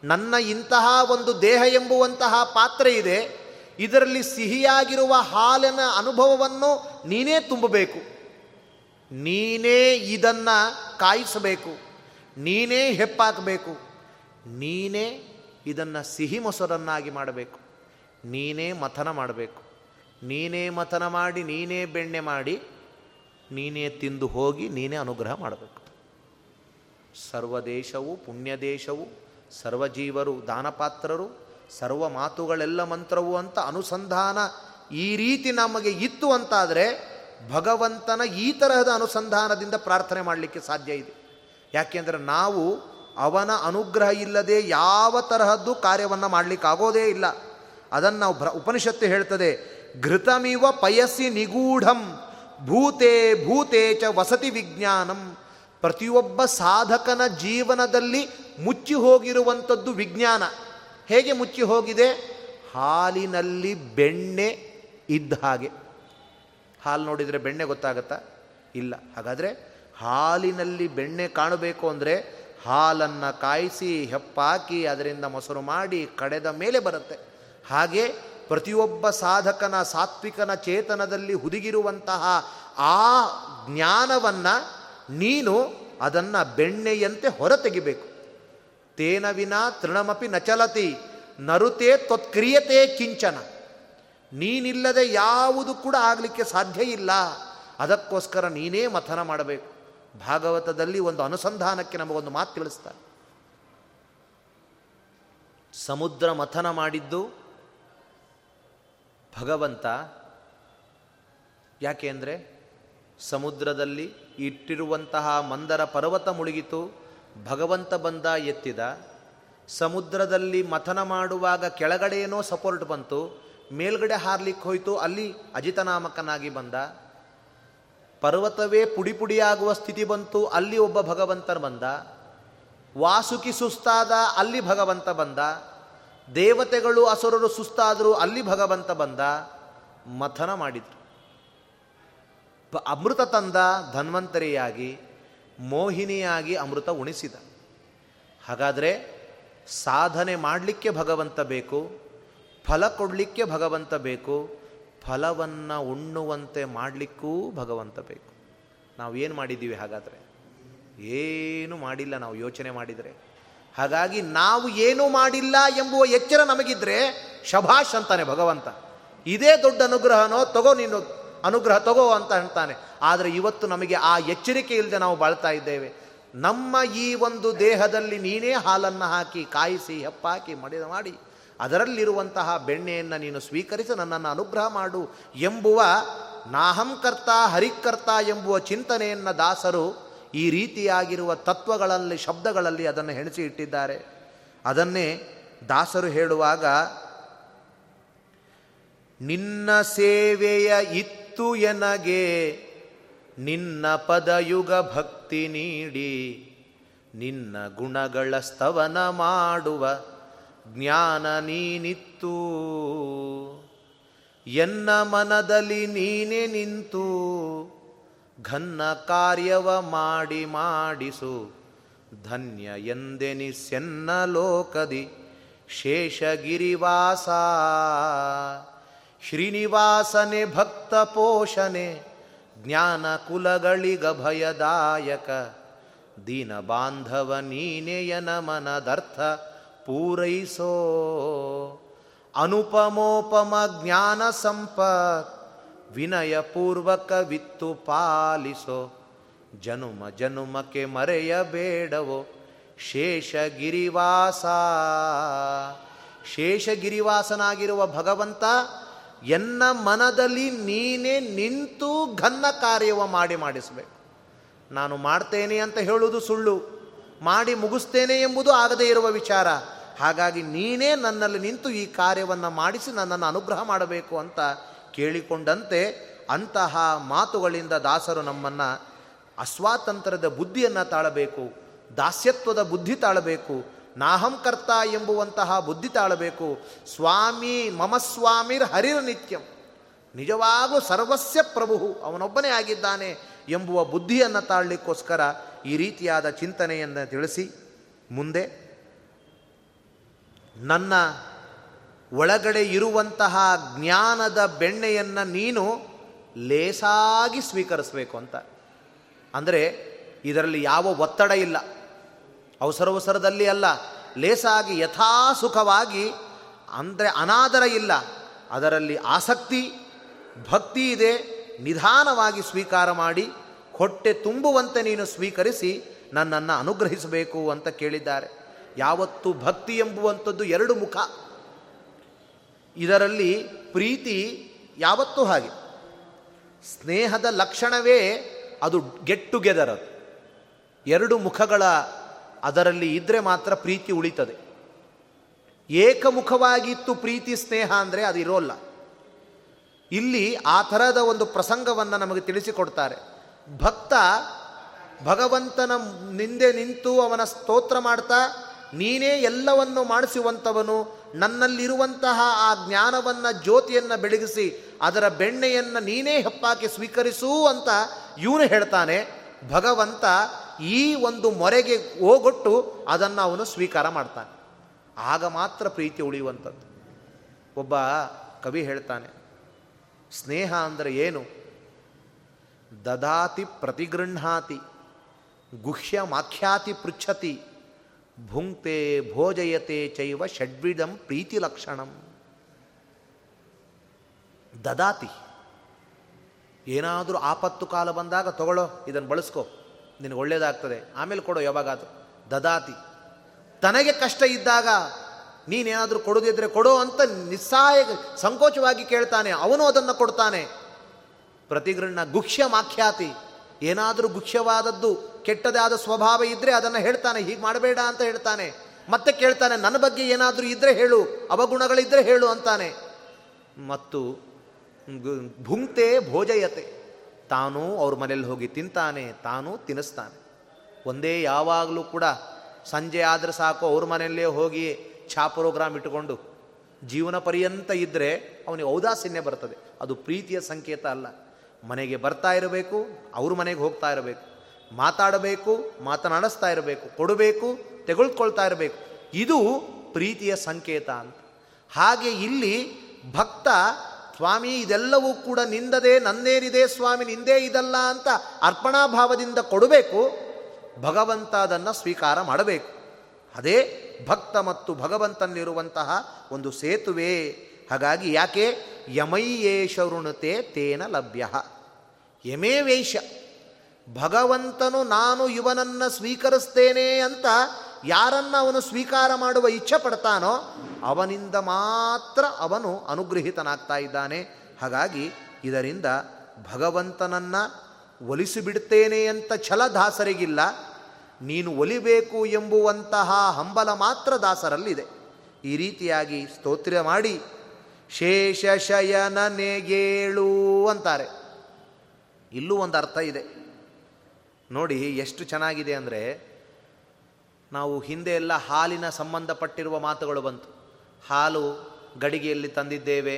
ನನ್ನ ಇಂತಹ ಒಂದು ದೇಹ ಎಂಬುವಂತಹ ಪಾತ್ರೆ ಇದೆ. ಇದರಲ್ಲಿ ಸಿಹಿಯಾಗಿರುವ ಹಾಲಿನ ಅನುಭವವನ್ನು ನೀನೇ ತುಂಬಬೇಕು. ನೀನೇ ಇದನ್ನು ಕಾಯಿಸಬೇಕು. ನೀನೇ ಹೆಪ್ಪಾಕಬೇಕು. ನೀನೇ ಇದನ್ನು ಸಿಹಿ ಮೊಸರನ್ನಾಗಿ ಮಾಡಬೇಕು. ನೀನೇ ಮಥನ ಮಾಡಬೇಕು. ನೀನೇ ಮಥನ ಮಾಡಿ, ನೀನೇ ಬೆಣ್ಣೆ ಮಾಡಿ, ನೀನೇ ತಿಂದು ಹೋಗಿ, ನೀನೇ ಅನುಗ್ರಹ ಮಾಡಬೇಕು. ಸರ್ವದೇಶವು, ಪುಣ್ಯದೇಶವು, ಸರ್ವಜೀವರು, ದಾನಪಾತ್ರರು, ಸರ್ವ ಮಾತುಗಳೆಲ್ಲ ಮಂತ್ರವು ಅಂತ ಅನುಸಂಧಾನ ಈ ರೀತಿ ನಮಗೆ ಇತ್ತು ಅಂತಾದರೆ ಭಗವಂತನ ಈ ತರಹದ ಅನುಸಂಧಾನದಿಂದ ಪ್ರಾರ್ಥನೆ ಮಾಡಲಿಕ್ಕೆ ಸಾಧ್ಯ ಇದೆ. ಯಾಕೆಂದರೆ ನಾವು ಅವನ ಅನುಗ್ರಹ ಇಲ್ಲದೆ ಯಾವ ತರಹದ್ದು ಕಾರ್ಯವನ್ನು ಮಾಡಲಿಕ್ಕಾಗೋದೇ ಇಲ್ಲ. ಅದನ್ನು ನಾವು ಉಪನಿಷತ್ತು ಹೇಳ್ತದೆ ಘೃತಮಿವ ಪಯಸಿ ನಿಗೂಢಂ, ಭೂತೆ ಭೂತೆ ಚ ವಸತಿ ವಿಜ್ಞಾನಂ. ಪ್ರತಿಯೊಬ್ಬ ಸಾಧಕನ ಜೀವನದಲ್ಲಿ ಮುಚ್ಚಿ ಹೋಗಿರುವಂಥದ್ದು ವಿಜ್ಞಾನ. ಹೇಗೆ ಮುಚ್ಚಿ ಹೋಗಿದೆ? ಹಾಲಿನಲ್ಲಿ ಬೆಣ್ಣೆ ಇದ್ದ ಹಾಗೆ. ಹಾಲು ನೋಡಿದರೆ ಬೆಣ್ಣೆ ಗೊತ್ತಾಗತ್ತಾ? ಇಲ್ಲ. ಹಾಗಾದರೆ ಹಾಲಿನಲ್ಲಿ ಬೆಣ್ಣೆ ಕಾಣಬೇಕು ಅಂದರೆ ಹಾಲನ್ನು ಕಾಯಿಸಿ, ಹೆಪ್ಪಾಕಿ, ಅದರಿಂದ ಮೊಸರು ಮಾಡಿ ಕಡೆದ ಮೇಲೆ ಬರುತ್ತೆ. ಹಾಗೆ ಪ್ರತಿಯೊಬ್ಬ ಸಾಧಕನ ಸಾತ್ವಿಕನ ಚೇತನದಲ್ಲಿ ಹುದುಗಿರುವಂತಹ ಆ ಜ್ಞಾನವನ್ನು ನೀನು ಅದನ್ನು ಬೆಣ್ಣೆಯಂತೆ ಹೊರತೆಗಿಬೇಕು. ತೇನ ವಿನ ತೃಣಮಪಿ ನಚಲತಿ, ನರುತೆ ತ್ವತ್ಕ್ರಿಯತೆ ಕಿಂಚನ. ನೀನಿಲ್ಲದೆ ಯಾವುದು ಕೂಡ ಆಗಲಿಕ್ಕೆ ಸಾಧ್ಯ ಇಲ್ಲ. ಅದಕ್ಕೋಸ್ಕರ ನೀನೇ ಮಥನ ಮಾಡಬೇಕು. ಭಾಗವತದಲ್ಲಿ ಒಂದು ಅನುಸಂಧಾನಕ್ಕೆ ನಮಗೊಂದು ಮಾತು ತಿಳಿಸ್ತಾರೆ. ಸಮುದ್ರ ಮಥನ ಮಾಡಿದ್ದು ಭಗವಂತ ಯಾಕೆ ಅಂದರೆ ಸಮುದ್ರದಲ್ಲಿ ಇಟ್ಟಿರುವಂತಹ ಮಂದರ ಪರ್ವತ ಮುಳುಗಿತು, ಭಗವಂತ ಬಂದ ಎತ್ತಿದ. ಸಮುದ್ರದಲ್ಲಿ ಮಥನ ಮಾಡುವಾಗ ಕೆಳಗಡೆ ಏನೋ ಸಪೋರ್ಟ್ ಬಂತು, ಮೇಲ್ಗಡೆ ಹಾರ್ಲಿಕ್ಕೆ ಹೋಯಿತು, ಅಲ್ಲಿ ಅಜಿತನಾಮಕನಾಗಿ ಬಂದ. ಪರ್ವತವೇ ಪುಡಿ ಪುಡಿಯಾಗುವ ಸ್ಥಿತಿ ಬಂತು, ಅಲ್ಲಿ ಒಬ್ಬ ಭಗವಂತನ ಬಂದ. ವಾಸುಕಿ ಸುಸ್ತಾದ, ಅಲ್ಲಿ ಭಗವಂತ ಬಂದ. ದೇವತೆಗಳು ಅಸುರರು ಸುಸ್ತಾದರೂ ಅಲ್ಲಿ ಭಗವಂತ ಬಂದ, ಮಥನ ಮಾಡಿದರು. ಅಮೃತ ತಂದ ಧನ್ವಂತರಿಯಾಗಿ, ಮೋಹಿನಿಯಾಗಿ ಅಮೃತ ಉಣಿಸಿದ. ಹಾಗಾದರೆ ಸಾಧನೆ ಮಾಡಲಿಕ್ಕೆ ಭಗವಂತ ಬೇಕು, ಫಲ ಕೊಡಲಿಕ್ಕೆ ಭಗವಂತ ಬೇಕು, ಫಲವನ್ನು ಉಣ್ಣುವಂತೆ ಮಾಡಲಿಕ್ಕೂ ಭಗವಂತ ಬೇಕು. ನಾವು ಏನು ಮಾಡಿದ್ದೀವಿ ಹಾಗಾದರೆ? ಏನು ಮಾಡಿಲ್ಲ ನಾವು ಯೋಚನೆ ಮಾಡಿದರೆ. ಹಾಗಾಗಿ ನಾವು ಏನೂ ಮಾಡಿಲ್ಲ ಎಂಬುವ ಎಚ್ಚರ ನಮಗಿದ್ರೆ ಶಭಾಷ್ ಅಂತಾನೆ ಭಗವಂತ. ಇದೇ ದೊಡ್ಡ ಅನುಗ್ರಹನೋ ತಗೋ ನೀನು, ಅನುಗ್ರಹ ತಗೋ ಅಂತ ಅಂತಾನೆ. ಆದರೆ ಇವತ್ತು ನಮಗೆ ಆ ಎಚ್ಚರಿಕೆ ಇಲ್ಲದೆ ನಾವು ಬಾಳ್ತಾ ಇದ್ದೇವೆ. ನಮ್ಮ ಈ ಒಂದು ದೇಹದಲ್ಲಿ ನೀನೇ ಹಾಲನ್ನು ಹಾಕಿ, ಕಾಯಿಸಿ, ಹೆಪ್ಪಾಕಿ, ಮಡಿದ ಮಾಡಿ, ಅದರಲ್ಲಿರುವಂತಹ ಬೆಣ್ಣೆಯನ್ನು ನೀನು ಸ್ವೀಕರಿಸಿ ನನ್ನನ್ನು ಅನುಗ್ರಹ ಮಾಡು ಎಂಬುವ ನಾಹಂಕರ್ತ, ಹರಿಕರ್ತ ಎಂಬುವ ಚಿಂತನೆಯನ್ನು ದಾಸರು ಈ ರೀತಿಯಾಗಿರುವ ತತ್ವಗಳಲ್ಲಿ, ಶಬ್ದಗಳಲ್ಲಿ ಅದನ್ನು ಹೆಣಸಿ ಇಟ್ಟಿದ್ದಾರೆ. ಅದನ್ನೇ ದಾಸರು ಹೇಳುವಾಗ, ನಿನ್ನ ಸೇವೆಯ ಇತ್ತು ಎನಗೆ, ನಿನ್ನ ಪದಯುಗ ಭಕ್ತಿ ನೀಡಿ, ನಿನ್ನ ಗುಣಗಳ ಸ್ತವನ ಮಾಡುವ ಜ್ಞಾನ ನೀನಿತ್ತು. ಎನ್ನ ಮನದಲ್ಲಿ ನೀನೆ ನಿಂತು ಘನ್ನ ಕಾರ್ಯವ ಮಾಡಿ ಮಾಡಿಸು. ಧನ್ಯ ಎಂದೆನಿಸೆನ್ನ ಲೋಕದಿ ಶೇಷಗಿರಿವಾಸ. ಶ್ರೀನಿವಾಸನೆ ಭಕ್ತ ಪೋಷಣೆ, ಜ್ಞಾನ ಕುಲಗಳಿಗ ಭಯದಾಯಕ. ದೀನ ಬಾಂಧವ ನೀನೆಯ ನಮನದರ್ಥ ಪೂರೈಸೋ. ಅನುಪಮೋಪಮ ಜ್ಞಾನ ಸಂಪತ್ ವಿನಯಪೂರ್ವಕ ವಿತ್ತು ಪಾಲಿಸೋ. ಜನುಮ ಜನುಮಕ್ಕೆ ಮರೆಯಬೇಡವೋ. ಶೇಷಗಿರಿವಾಸ. ಶೇಷಗಿರಿವಾಸನಾಗಿರುವ ಭಗವಂತ, ಎನ್ನ ಮನದಲ್ಲಿ ನೀನೇ ನಿಂತು ಘನ್ನ ಕಾರ್ಯವ ಮಾಡಿ ಮಾಡಿಸಬೇಕು. ನಾನು ಮಾಡ್ತೇನೆ ಅಂತ ಹೇಳುವುದು ಸುಳ್ಳು. ಮಾಡಿ ಮುಗಿಸ್ತೇನೆ ಎಂಬುದು ಆಗದೇ ಇರುವ ವಿಚಾರ. ಹಾಗಾಗಿ ನೀನೇ ನನ್ನಲ್ಲಿ ನಿಂತು ಈ ಕಾರ್ಯವನ್ನು ಮಾಡಿಸಿ ನನ್ನನ್ನು ಅನುಗ್ರಹ ಮಾಡಬೇಕು ಅಂತ ಕೇಳಿಕೊಂಡಂತೆ ಅಂತಹ ಮಾತುಗಳಿಂದ ದಾಸರು ನಮ್ಮನ್ನು ಅಸ್ವಾತಂತ್ರ್ಯದ ಬುದ್ಧಿಯನ್ನು ತಾಳಬೇಕು, ದಾಸ್ಯತ್ವದ ಬುದ್ಧಿ ತಾಳಬೇಕು ನಾಹಂಕರ್ತ ಎಂಬುವಂತಹ ಬುದ್ಧಿ ತಾಳಬೇಕು. ಸ್ವಾಮಿ ಮಮ ಸ್ವಾಮಿರ್ ಹರಿರ ನಿತ್ಯಂ. ನಿಜವಾಗೂ ಸರ್ವಸ್ಯ ಪ್ರಭು ಅವನೊಬ್ಬನೇ ಆಗಿದ್ದಾನೆ ಎಂಬುವ ಬುದ್ಧಿಯನ್ನು ತಾಳಲಿಕ್ಕೋಸ್ಕರ ಈ ರೀತಿಯಾದ ಚಿಂತನೆಯನ್ನು ತಿಳಿಸಿ, ಮುಂದೆ ನನ್ನ ಒಳಗಡೆ ಇರುವಂತಹ ಜ್ಞಾನದ ಬೆಣ್ಣೆಯನ್ನು ನೀನು ಲೇಸಾಗಿ ಸ್ವೀಕರಿಸಬೇಕು ಅಂತ. ಅಂದರೆ ಇದರಲ್ಲಿ ಯಾವ ಒತ್ತಡ ಇಲ್ಲ. ಅವಸರವಸರದಲ್ಲಿ ಅಲ್ಲ. ಲೇಸಾಗಿ ಯಥಾಸುಖವಾಗಿ, ಅಂದರೆ ಅನಾದರ ಇಲ್ಲ. ಅದರಲ್ಲಿ ಆಸಕ್ತಿ, ಭಕ್ತಿ ಇದೆ. ನಿಧಾನವಾಗಿ ಸ್ವೀಕಾರ ಮಾಡಿ, ಹೊಟ್ಟೆ ತುಂಬುವಂತೆ ನೀನು ಸ್ವೀಕರಿಸಿ ನನ್ನನ್ನು ಅನುಗ್ರಹಿಸಬೇಕು ಅಂತ ಕೇಳಿದ್ದಾರೆ. ಯಾವತ್ತು ಭಕ್ತಿ ಎಂಬುವಂಥದ್ದು ಎರಡು ಮುಖ. ಇದರಲ್ಲಿ ಪ್ರೀತಿ ಯಾವತ್ತೂ ಹಾಗೆ. ಸ್ನೇಹದ ಲಕ್ಷಣವೇ ಅದು ಗೆಟ್ ಟುಗೆದರ್ ಎರಡು ಮುಖಗಳ ಅದರಲ್ಲಿ ಇದ್ದರೆ ಮಾತ್ರ ಪ್ರೀತಿ ಉಳಿತದೆ. ಏಕಮುಖವಾಗಿತ್ತು ಪ್ರೀತಿ ಸ್ನೇಹ ಅಂದರೆ ಅದು ಇರೋಲ್ಲ. ಇಲ್ಲಿ ಆ ಥರದ ಒಂದು ಪ್ರಸಂಗವನ್ನು ನಮಗೆ ತಿಳಿಸಿಕೊಡ್ತಾರೆ. ಭಕ್ತ ಭಗವಂತನ ನಿಂದೆ ನಿಂತು ಅವನ ಸ್ತೋತ್ರ ಮಾಡ್ತಾ, ನೀನೇ ಎಲ್ಲವನ್ನು ಮಾಡಿಸುವಂಥವನು ನನ್ನಲ್ಲಿರುವಂತಹ ಆ ಜ್ಞಾನವನ್ನು, ಜ್ಯೋತಿಯನ್ನು ಬೆಳಗಿಸಿ, ಅದರ ಬೆಣ್ಣೆಯನ್ನು ನೀನೇ ಹೆಪ್ಪಾಕಿ ಸ್ವೀಕರಿಸು ಅಂತ ಇವನು ಹೇಳ್ತಾನೆ. ಭಗವಂತ ಈ ಒಂದು ಮೊರೆಗೆ ಹೋಗೊಟ್ಟು ಅದನ್ನು ಅವನು ಸ್ವೀಕಾರ ಮಾಡ್ತಾನೆ. ಆಗ ಮಾತ್ರ ಪ್ರೀತಿ ಉಳಿಯುವಂಥದ್ದು. ಒಬ್ಬ ಕವಿ ಹೇಳ್ತಾನೆ, ಸ್ನೇಹ ಅಂದರೆ ಏನು? ದದಾತಿ ಪ್ರತಿಗೃಹಾತಿ ಗುಹ್ಯ ಮಾಖ್ಯಾತಿ ಪೃಚ್ಛತಿ. ಭುಂಕ್ತೆ ಭೋಜಯತೆ ಚೈವ ಷಡ್ವಿಧಂ ಪ್ರೀತಿ ಲಕ್ಷಣಂ. ದದಾತಿ. ಏನಾದರೂ ಆಪತ್ತು ಕಾಲ ಬಂದಾಗ ತಗೊಳ್ಳೋ ಇದನ್ನು ಬಳಸ್ಕೋ. ನಿನಗೆ ಒಳ್ಳೇದಾಗ್ತದೆ. ಆಮೇಲೆ ಕೊಡೋ ಯಾವಾಗಾದರೂ. ದದಾತಿ. ತನಗೆ ಕಷ್ಟ ಇದ್ದಾಗ ನೀನೇನಾದರೂ ಕೊಡೋದಿದ್ರೆ ಕೊಡೋ ಅಂತ ನಿಸ್ಸಹಾಯ ಸಂಕೋಚವಾಗಿ ಕೇಳ್ತಾನೆ. ಅವನು ಅದನ್ನು ಕೊಡ್ತಾನೆ. ಪ್ರತಿಗೃಹಣ ಗುಹ್ಯ ಮಾಖ್ಯಾತಿ. ಏನಾದರೂ ಗುಖ್ಯವಾದದ್ದು ಕೆಟ್ಟದಾದ ಸ್ವಭಾವ ಇದ್ದರೆ ಅದನ್ನು ಹೇಳ್ತಾನೆ, ಹೀಗೆ ಮಾಡಬೇಡ ಅಂತ ಹೇಳ್ತಾನೆ. ಮತ್ತೆ ಕೇಳ್ತಾನೆ, ನನ್ನ ಬಗ್ಗೆ ಏನಾದರೂ ಇದ್ದರೆ ಹೇಳು ಅವಗುಣಗಳಿದ್ದರೆ ಹೇಳು ಅಂತಾನೆ. ಮತ್ತು ಭುಂಕ್ತೆ ಭೋಜಯತೆ. ತಾನು ಅವ್ರ ಮನೇಲಿ ಹೋಗಿ ತಿಂತಾನೆ, ತಾನು ತಿನ್ನಿಸ್ತಾನೆ ಒಂದೇ ಯಾವಾಗಲೂ ಕೂಡ ಸಂಜೆ ಆದರೆ ಸಾಕು, ಅವ್ರ ಮನೆಯಲ್ಲೇ ಹೋಗಿ ಛಾ ಪ್ರೋಗ್ರಾಮ್ ಇಟ್ಟುಕೊಂಡು, ಜೀವನ ಪರ್ಯಂತ ಇದ್ದರೆ ಅವನಿಗೆ ಔದಾಸೀನ್ಯ ಬರ್ತದೆ. ಅದು ಪ್ರೀತಿಯ ಸಂಕೇತ ಅಲ್ಲ. ಮನೆಗೆ ಬರ್ತಾ ಇರಬೇಕು, ಅವ್ರ ಮನೆಗೆ ಹೋಗ್ತಾ ಇರಬೇಕು. ಮಾತಾಡಬೇಕು, ಮಾತನಾಡಿಸ್ತಾ ಇರಬೇಕು, ಕೊಡಬೇಕು, ತೆಗೆದುಕೊಳ್ತಾ ಇರಬೇಕು. ಇದು ಪ್ರೀತಿಯ ಸಂಕೇತ ಅಂತ. ಹಾಗೆ ಇಲ್ಲಿ ಭಕ್ತ, ಸ್ವಾಮಿ, ಇದೆಲ್ಲವೂ ಕೂಡ ನಿಂದದೆ, ನನ್ನೇನಿದೆ ಸ್ವಾಮಿ, ನಿಂದೇ ಇದಲ್ಲ ಅಂತ ಅರ್ಪಣಾಭಾವದಿಂದ ಕೊಡಬೇಕು. ಭಗವಂತ ಅದನ್ನು ಸ್ವೀಕಾರ ಮಾಡಬೇಕು. ಅದೇ ಭಕ್ತ ಮತ್ತು ಭಗವಂತನಿರುವಂತಹ ಒಂದು ಸೇತುವೆ. ಹಾಗಾಗಿ ಯಾಕೆ? ಯಮೈಯೇಷ ಋಣತೆ ತೇನ ಲಭ್ಯ. ಯಮೇ ವೇಷ. ಭಗವಂತನು ನಾನು ಇವನನ್ನು ಸ್ವೀಕರಿಸ್ತೇನೆ ಅಂತ ಯಾರನ್ನ ಅವನು ಸ್ವೀಕಾರ ಮಾಡುವ ಇಚ್ಛೆ ಪಡ್ತಾನೋ ಅವನಿಂದ ಮಾತ್ರ ಅವನು ಅನುಗ್ರಹಿತನಾಗ್ತಾ ಇದ್ದಾನೆ. ಹಾಗಾಗಿ ಇದರಿಂದ ಭಗವಂತನನ್ನು ಒಲಿಸಿಬಿಡ್ತೇನೆ ಅಂತ ಛಲ ದಾಸರಿಗಿಲ್ಲ ನೀನು ಒಲಿಬೇಕು ಎಂಬುವಂತಹ ಹಂಬಲ ಮಾತ್ರ ದಾಸರಲ್ಲಿದೆ. ಈ ರೀತಿಯಾಗಿ ಸ್ತೋತ್ರ ಮಾಡಿ ಶೇಷ ಶಯನನೆಗೇಳು ಅಂತಾರೆ. ಇಲ್ಲೂ ಒಂದು ಅರ್ಥ ಇದೆ. ನೋಡಿ ಎಷ್ಟು ಚೆನ್ನಾಗಿದೆ ಅಂದರೆ ನಾವು ಹಿಂದೆ ಎಲ್ಲ ಹಾಲಿನ ಸಂಬಂಧಪಟ್ಟಿರುವ ಮಾತುಗಳು ಬಂತು. ಹಾಲು ಗಡಿಗೆಯಲ್ಲಿ ತಂದಿದ್ದೇವೆ,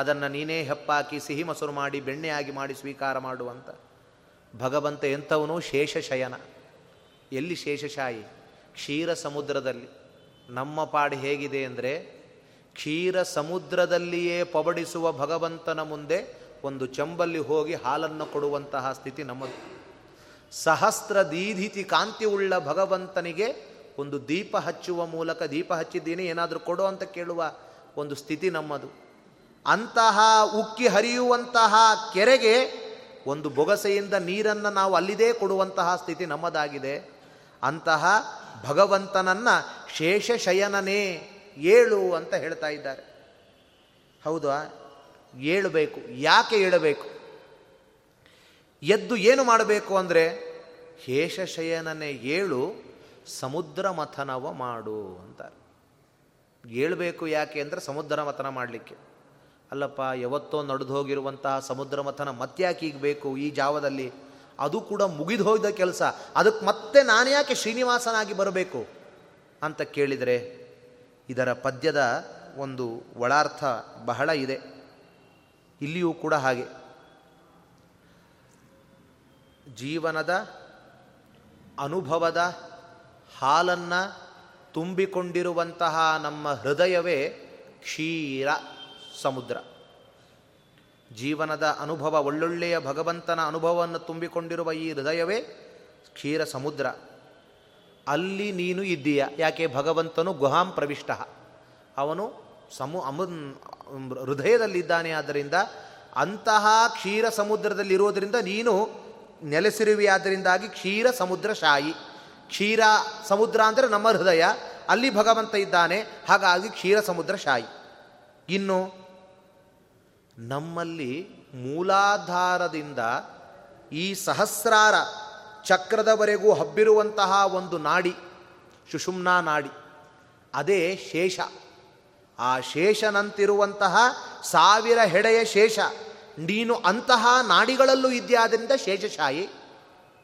ಅದನ್ನು ನೀನೇ ಹೆಪ್ಪಾಕಿ ಸಿಹಿ ಮೊಸರು ಮಾಡಿ ಬೆಣ್ಣೆಯಾಗಿ ಮಾಡಿ ಸ್ವೀಕಾರ ಮಾಡುವಂಥ ಭಗವಂತ ಎಂಥವನು ಶೇಷಶಯನ ಎಲ್ಲಿ ಶೇಷಶಾಯಿ ಕ್ಷೀರ ಸಮುದ್ರದಲ್ಲಿ. ನಮ್ಮ ಪಾಡು ಹೇಗಿದೆ ಅಂದರೆ ಕ್ಷೀರ ಸಮುದ್ರದಲ್ಲಿಯೇ ಪಬಡಿಸುವ ಭಗವಂತನ ಮುಂದೆ ಒಂದು ಚಂಬಲ್ಲಿ ಹೋಗಿ ಹಾಲನ್ನು ಕೊಡುವಂತಹ ಸ್ಥಿತಿ ನಮ್ಮದು. ಸಹಸ್ರ ದೀಧಿತಿ ಕಾಂತಿ ಉಳ್ಳ ಭಗವಂತನಿಗೆ ಒಂದು ದೀಪ ಹಚ್ಚುವ ಮೂಲಕ, ದೀಪ ಹಚ್ಚಿದ್ದೀನಿ, ಏನಾದರೂ ಕೊಡು ಅಂತ ಕೇಳುವ ಒಂದು ಸ್ಥಿತಿ ನಮ್ಮದು. ಅಂತಹ ಉಕ್ಕಿ ಹರಿಯುವಂತಹ ಕೆರೆಗೆ ಒಂದು ಬೊಗಸೆಯಿಂದ ನೀರನ್ನು ನಾವು ಅಲ್ಲಿದೇ ಕೊಡುವಂತಹ ಸ್ಥಿತಿ ನಮ್ಮದಾಗಿದೆ. ಅಂತಹ ಭಗವಂತನನ್ನು ಶೇಷಶಯನನೇ ಏಳು ಅಂತ ಹೇಳ್ತಾ ಇದ್ದಾರೆ. ಹೌದಾ? ಏಳಬೇಕು, ಯಾಕೆ ಏಳಬೇಕು? ಎದ್ದು ಏನು ಮಾಡಬೇಕು ಅಂದರೆ, ಹೇಷಶಯನನೇ ಏಳು, ಸಮುದ್ರ ಮಥನವ ಮಾಡು ಅಂತಾರೆ. ಏಳಬೇಕು ಯಾಕೆ ಅಂದರೆ, ಸಮುದ್ರ ಮಥನ ಮಾಡಲಿಕ್ಕೆ. ಅಲ್ಲಪ್ಪ, ಯಾವತ್ತೋ ನಡೆದು ಹೋಗಿರುವಂತಹ ಸಮುದ್ರ ಮಥನ ಮತ್ತ್ಯಾಕೆ ಈಗ ಬೇಕು ಈ ಜಾವದಲ್ಲಿ? ಅದು ಕೂಡ ಮುಗಿದು ಹೋಗಿದ ಕೆಲಸ. ಅದಕ್ಕೆ ಮತ್ತೆ ನಾನು ಯಾಕೆ ಶ್ರೀನಿವಾಸನಾಗಿ ಬರಬೇಕು ಅಂತ ಕೇಳಿದರೆ, ಇದರ ಪದ್ಯದ ಒಂದು ಒಳಾರ್ಥ ಬಹಳ ಇದೆ. ಇಲ್ಲಿಯೂ ಕೂಡ ಹಾಗೆ. ಜೀವನದ ಅನುಭವದ ಹಾಲನ್ನು ತುಂಬಿಕೊಂಡಿರುವಂತಹ ನಮ್ಮ ಹೃದಯವೇ ಕ್ಷೀರ ಸಮುದ್ರ. ಜೀವನದ ಅನುಭವ, ಒಳ್ಳೊಳ್ಳೆಯ ಭಗವಂತನ ಅನುಭವವನ್ನು ತುಂಬಿಕೊಂಡಿರುವ ಈ ಹೃದಯವೇ ಕ್ಷೀರ ಸಮುದ್ರ. ಅಲ್ಲಿ ನೀನು ಇದ್ದೀಯ, ಯಾಕೆ ಭಗವಂತನು ಗುಹಾಂ ಪ್ರವಿಷ್ಟ. ಅವನು ಸಮು ಅಮೃನ್ ಹೃದಯದಲ್ಲಿದ್ದಾನೆ ಆದ್ದರಿಂದ ಅಂತಹ ಕ್ಷೀರ ಸಮುದ್ರದಲ್ಲಿರೋದರಿಂದ ನೀನು ನೆಲೆಸಿರುವೆಯಾದ್ದರಿಂದಾಗಿ ಕ್ಷೀರ ಸಮುದ್ರ ಶಾಯಿ. ಕ್ಷೀರ ಸಮುದ್ರ ಅಂದರೆ ನಮ್ಮ ಹೃದಯ. ಅಲ್ಲಿ ಭಗವಂತ ಇದ್ದಾನೆ, ಹಾಗಾಗಿ ಕ್ಷೀರ ಸಮುದ್ರ ಶಾಯಿ. ಇನ್ನು ನಮ್ಮಲ್ಲಿ ಮೂಲಾಧಾರದಿಂದ ಈ ಸಹಸ್ರಾರ ಚಕ್ರದವರೆಗೂ ಹಬ್ಬಿರುವಂತಹ ಒಂದು ನಾಡಿ, ಸುಷುಮ್ನಾ ನಾಡಿ. ಅದೇ ಶೇಷ. ಆ ಶೇಷನಂತಿರುವಂತಹ ಸಾವಿರ ಹೆಡೆಯ ಶೇಷ. ನೀನು ಅಂತಹ ನಾಡಿಗಳಲ್ಲೂ ಇದೆಯಾದ್ದರಿಂದ ಶೇಷಶಾಯಿ?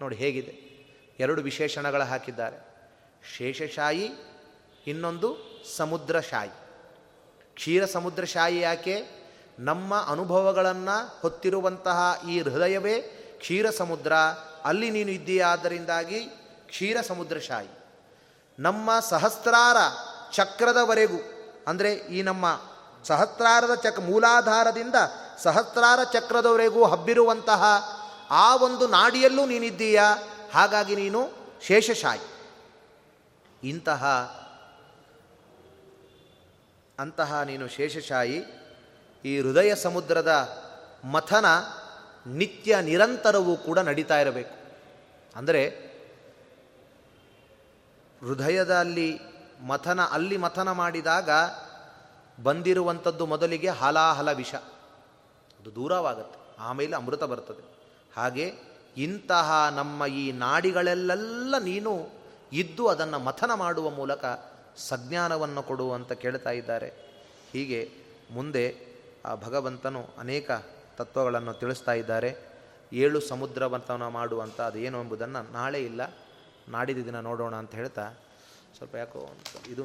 ನೋಡಿ ಹೇಗಿದೆ. ಎರಡು ವಿಶೇಷಣಗಳು ಹಾಕಿದ್ದಾರೆ. ಶೇಷಶಾಯಿ, ಇನ್ನೊಂದು ಸಮುದ್ರಶಾಯಿ. ಕ್ಷೀರ ಸಮುದ್ರಶಾಯಿ ಯಾಕೆ? ನಮ್ಮ ಅನುಭವಗಳನ್ನು ಹೊತ್ತಿರುವಂತಹ ಈ ಹೃದಯವೇ ಕ್ಷೀರ ಸಮುದ್ರ. ಅಲ್ಲಿ ನೀನು ಇದ್ದೀಯಾದ್ದರಿಂದಾಗಿ ಕ್ಷೀರ ಸಮುದ್ರಶಾಯಿ. ನಮ್ಮ ಸಹಸ್ರಾರ ಚಕ್ರದವರೆಗೂ ಅಂದರೆ ಈ ನಮ್ಮ ಸಹಸ್ರಾರದ ಚಕ್ ಮೂಲಾಧಾರದಿಂದ ಸಹಸ್ರಾರ ಚಕ್ರದವರೆಗೂ ಹಬ್ಬಿರುವಂತಹ ಆ ಒಂದು ನಾಡಿಯಲ್ಲೂ ನೀನಿದ್ದೀಯಾ? ಹಾಗಾಗಿ ನೀನು ಶೇಷಶಾಯಿ. ಇಂತಹ, ಅಂತಹ ನೀನು ಶೇಷಶಾಯಿ, ಈ ಹೃದಯ ಸಮುದ್ರದ ಮಥನ ನಿತ್ಯ ನಿರಂತರವೂ ಕೂಡ ನಡೀತಾ ಇರಬೇಕು. ಅಂದರೆ ಹೃದಯದಲ್ಲಿ ಮಥನ, ಅಲ್ಲಿ ಮಥನ ಮಾಡಿದಾಗ ಬಂದಿರುವಂಥದ್ದು ಮೊದಲಿಗೆ ಹಲಾಹಲ ವಿಷ. ಅದು ದೂರವಾಗುತ್ತೆ. ಆಮೇಲೆ ಅಮೃತ ಬರ್ತದೆ. ಹಾಗೆ ಇಂತಹ ನಮ್ಮ ಈ ನಾಡಿಗಳಲ್ಲೆಲ್ಲ ನೀನು ಇದ್ದು ಅದನ್ನು ಮಥನ ಮಾಡುವ ಮೂಲಕ ಸಜ್ಞಾನವನ್ನು ಕೊಡು ಅಂತ ಕೇಳ್ತಾ ಇದ್ದಾರೆ. ಹೀಗೆ ಮುಂದೆ ಆ ಭಗವಂತನು ಅನೇಕ ತತ್ವಗಳನ್ನು ತಿಳಿಸ್ತಾ ಇದ್ದಾರೆ. ಏಳು ಸಮುದ್ರವಂತನ ಮಾಡುವಂಥ ಅದೇನು ಎಂಬುದನ್ನು ನಾಳೆ ಇಲ್ಲ. ನಾಡಿದ ದಿನ ನೋಡೋಣ ಅಂತ ಹೇಳ್ತಾ ಸ್ವಲ್ಪ ಯಾಕೋ ಇದು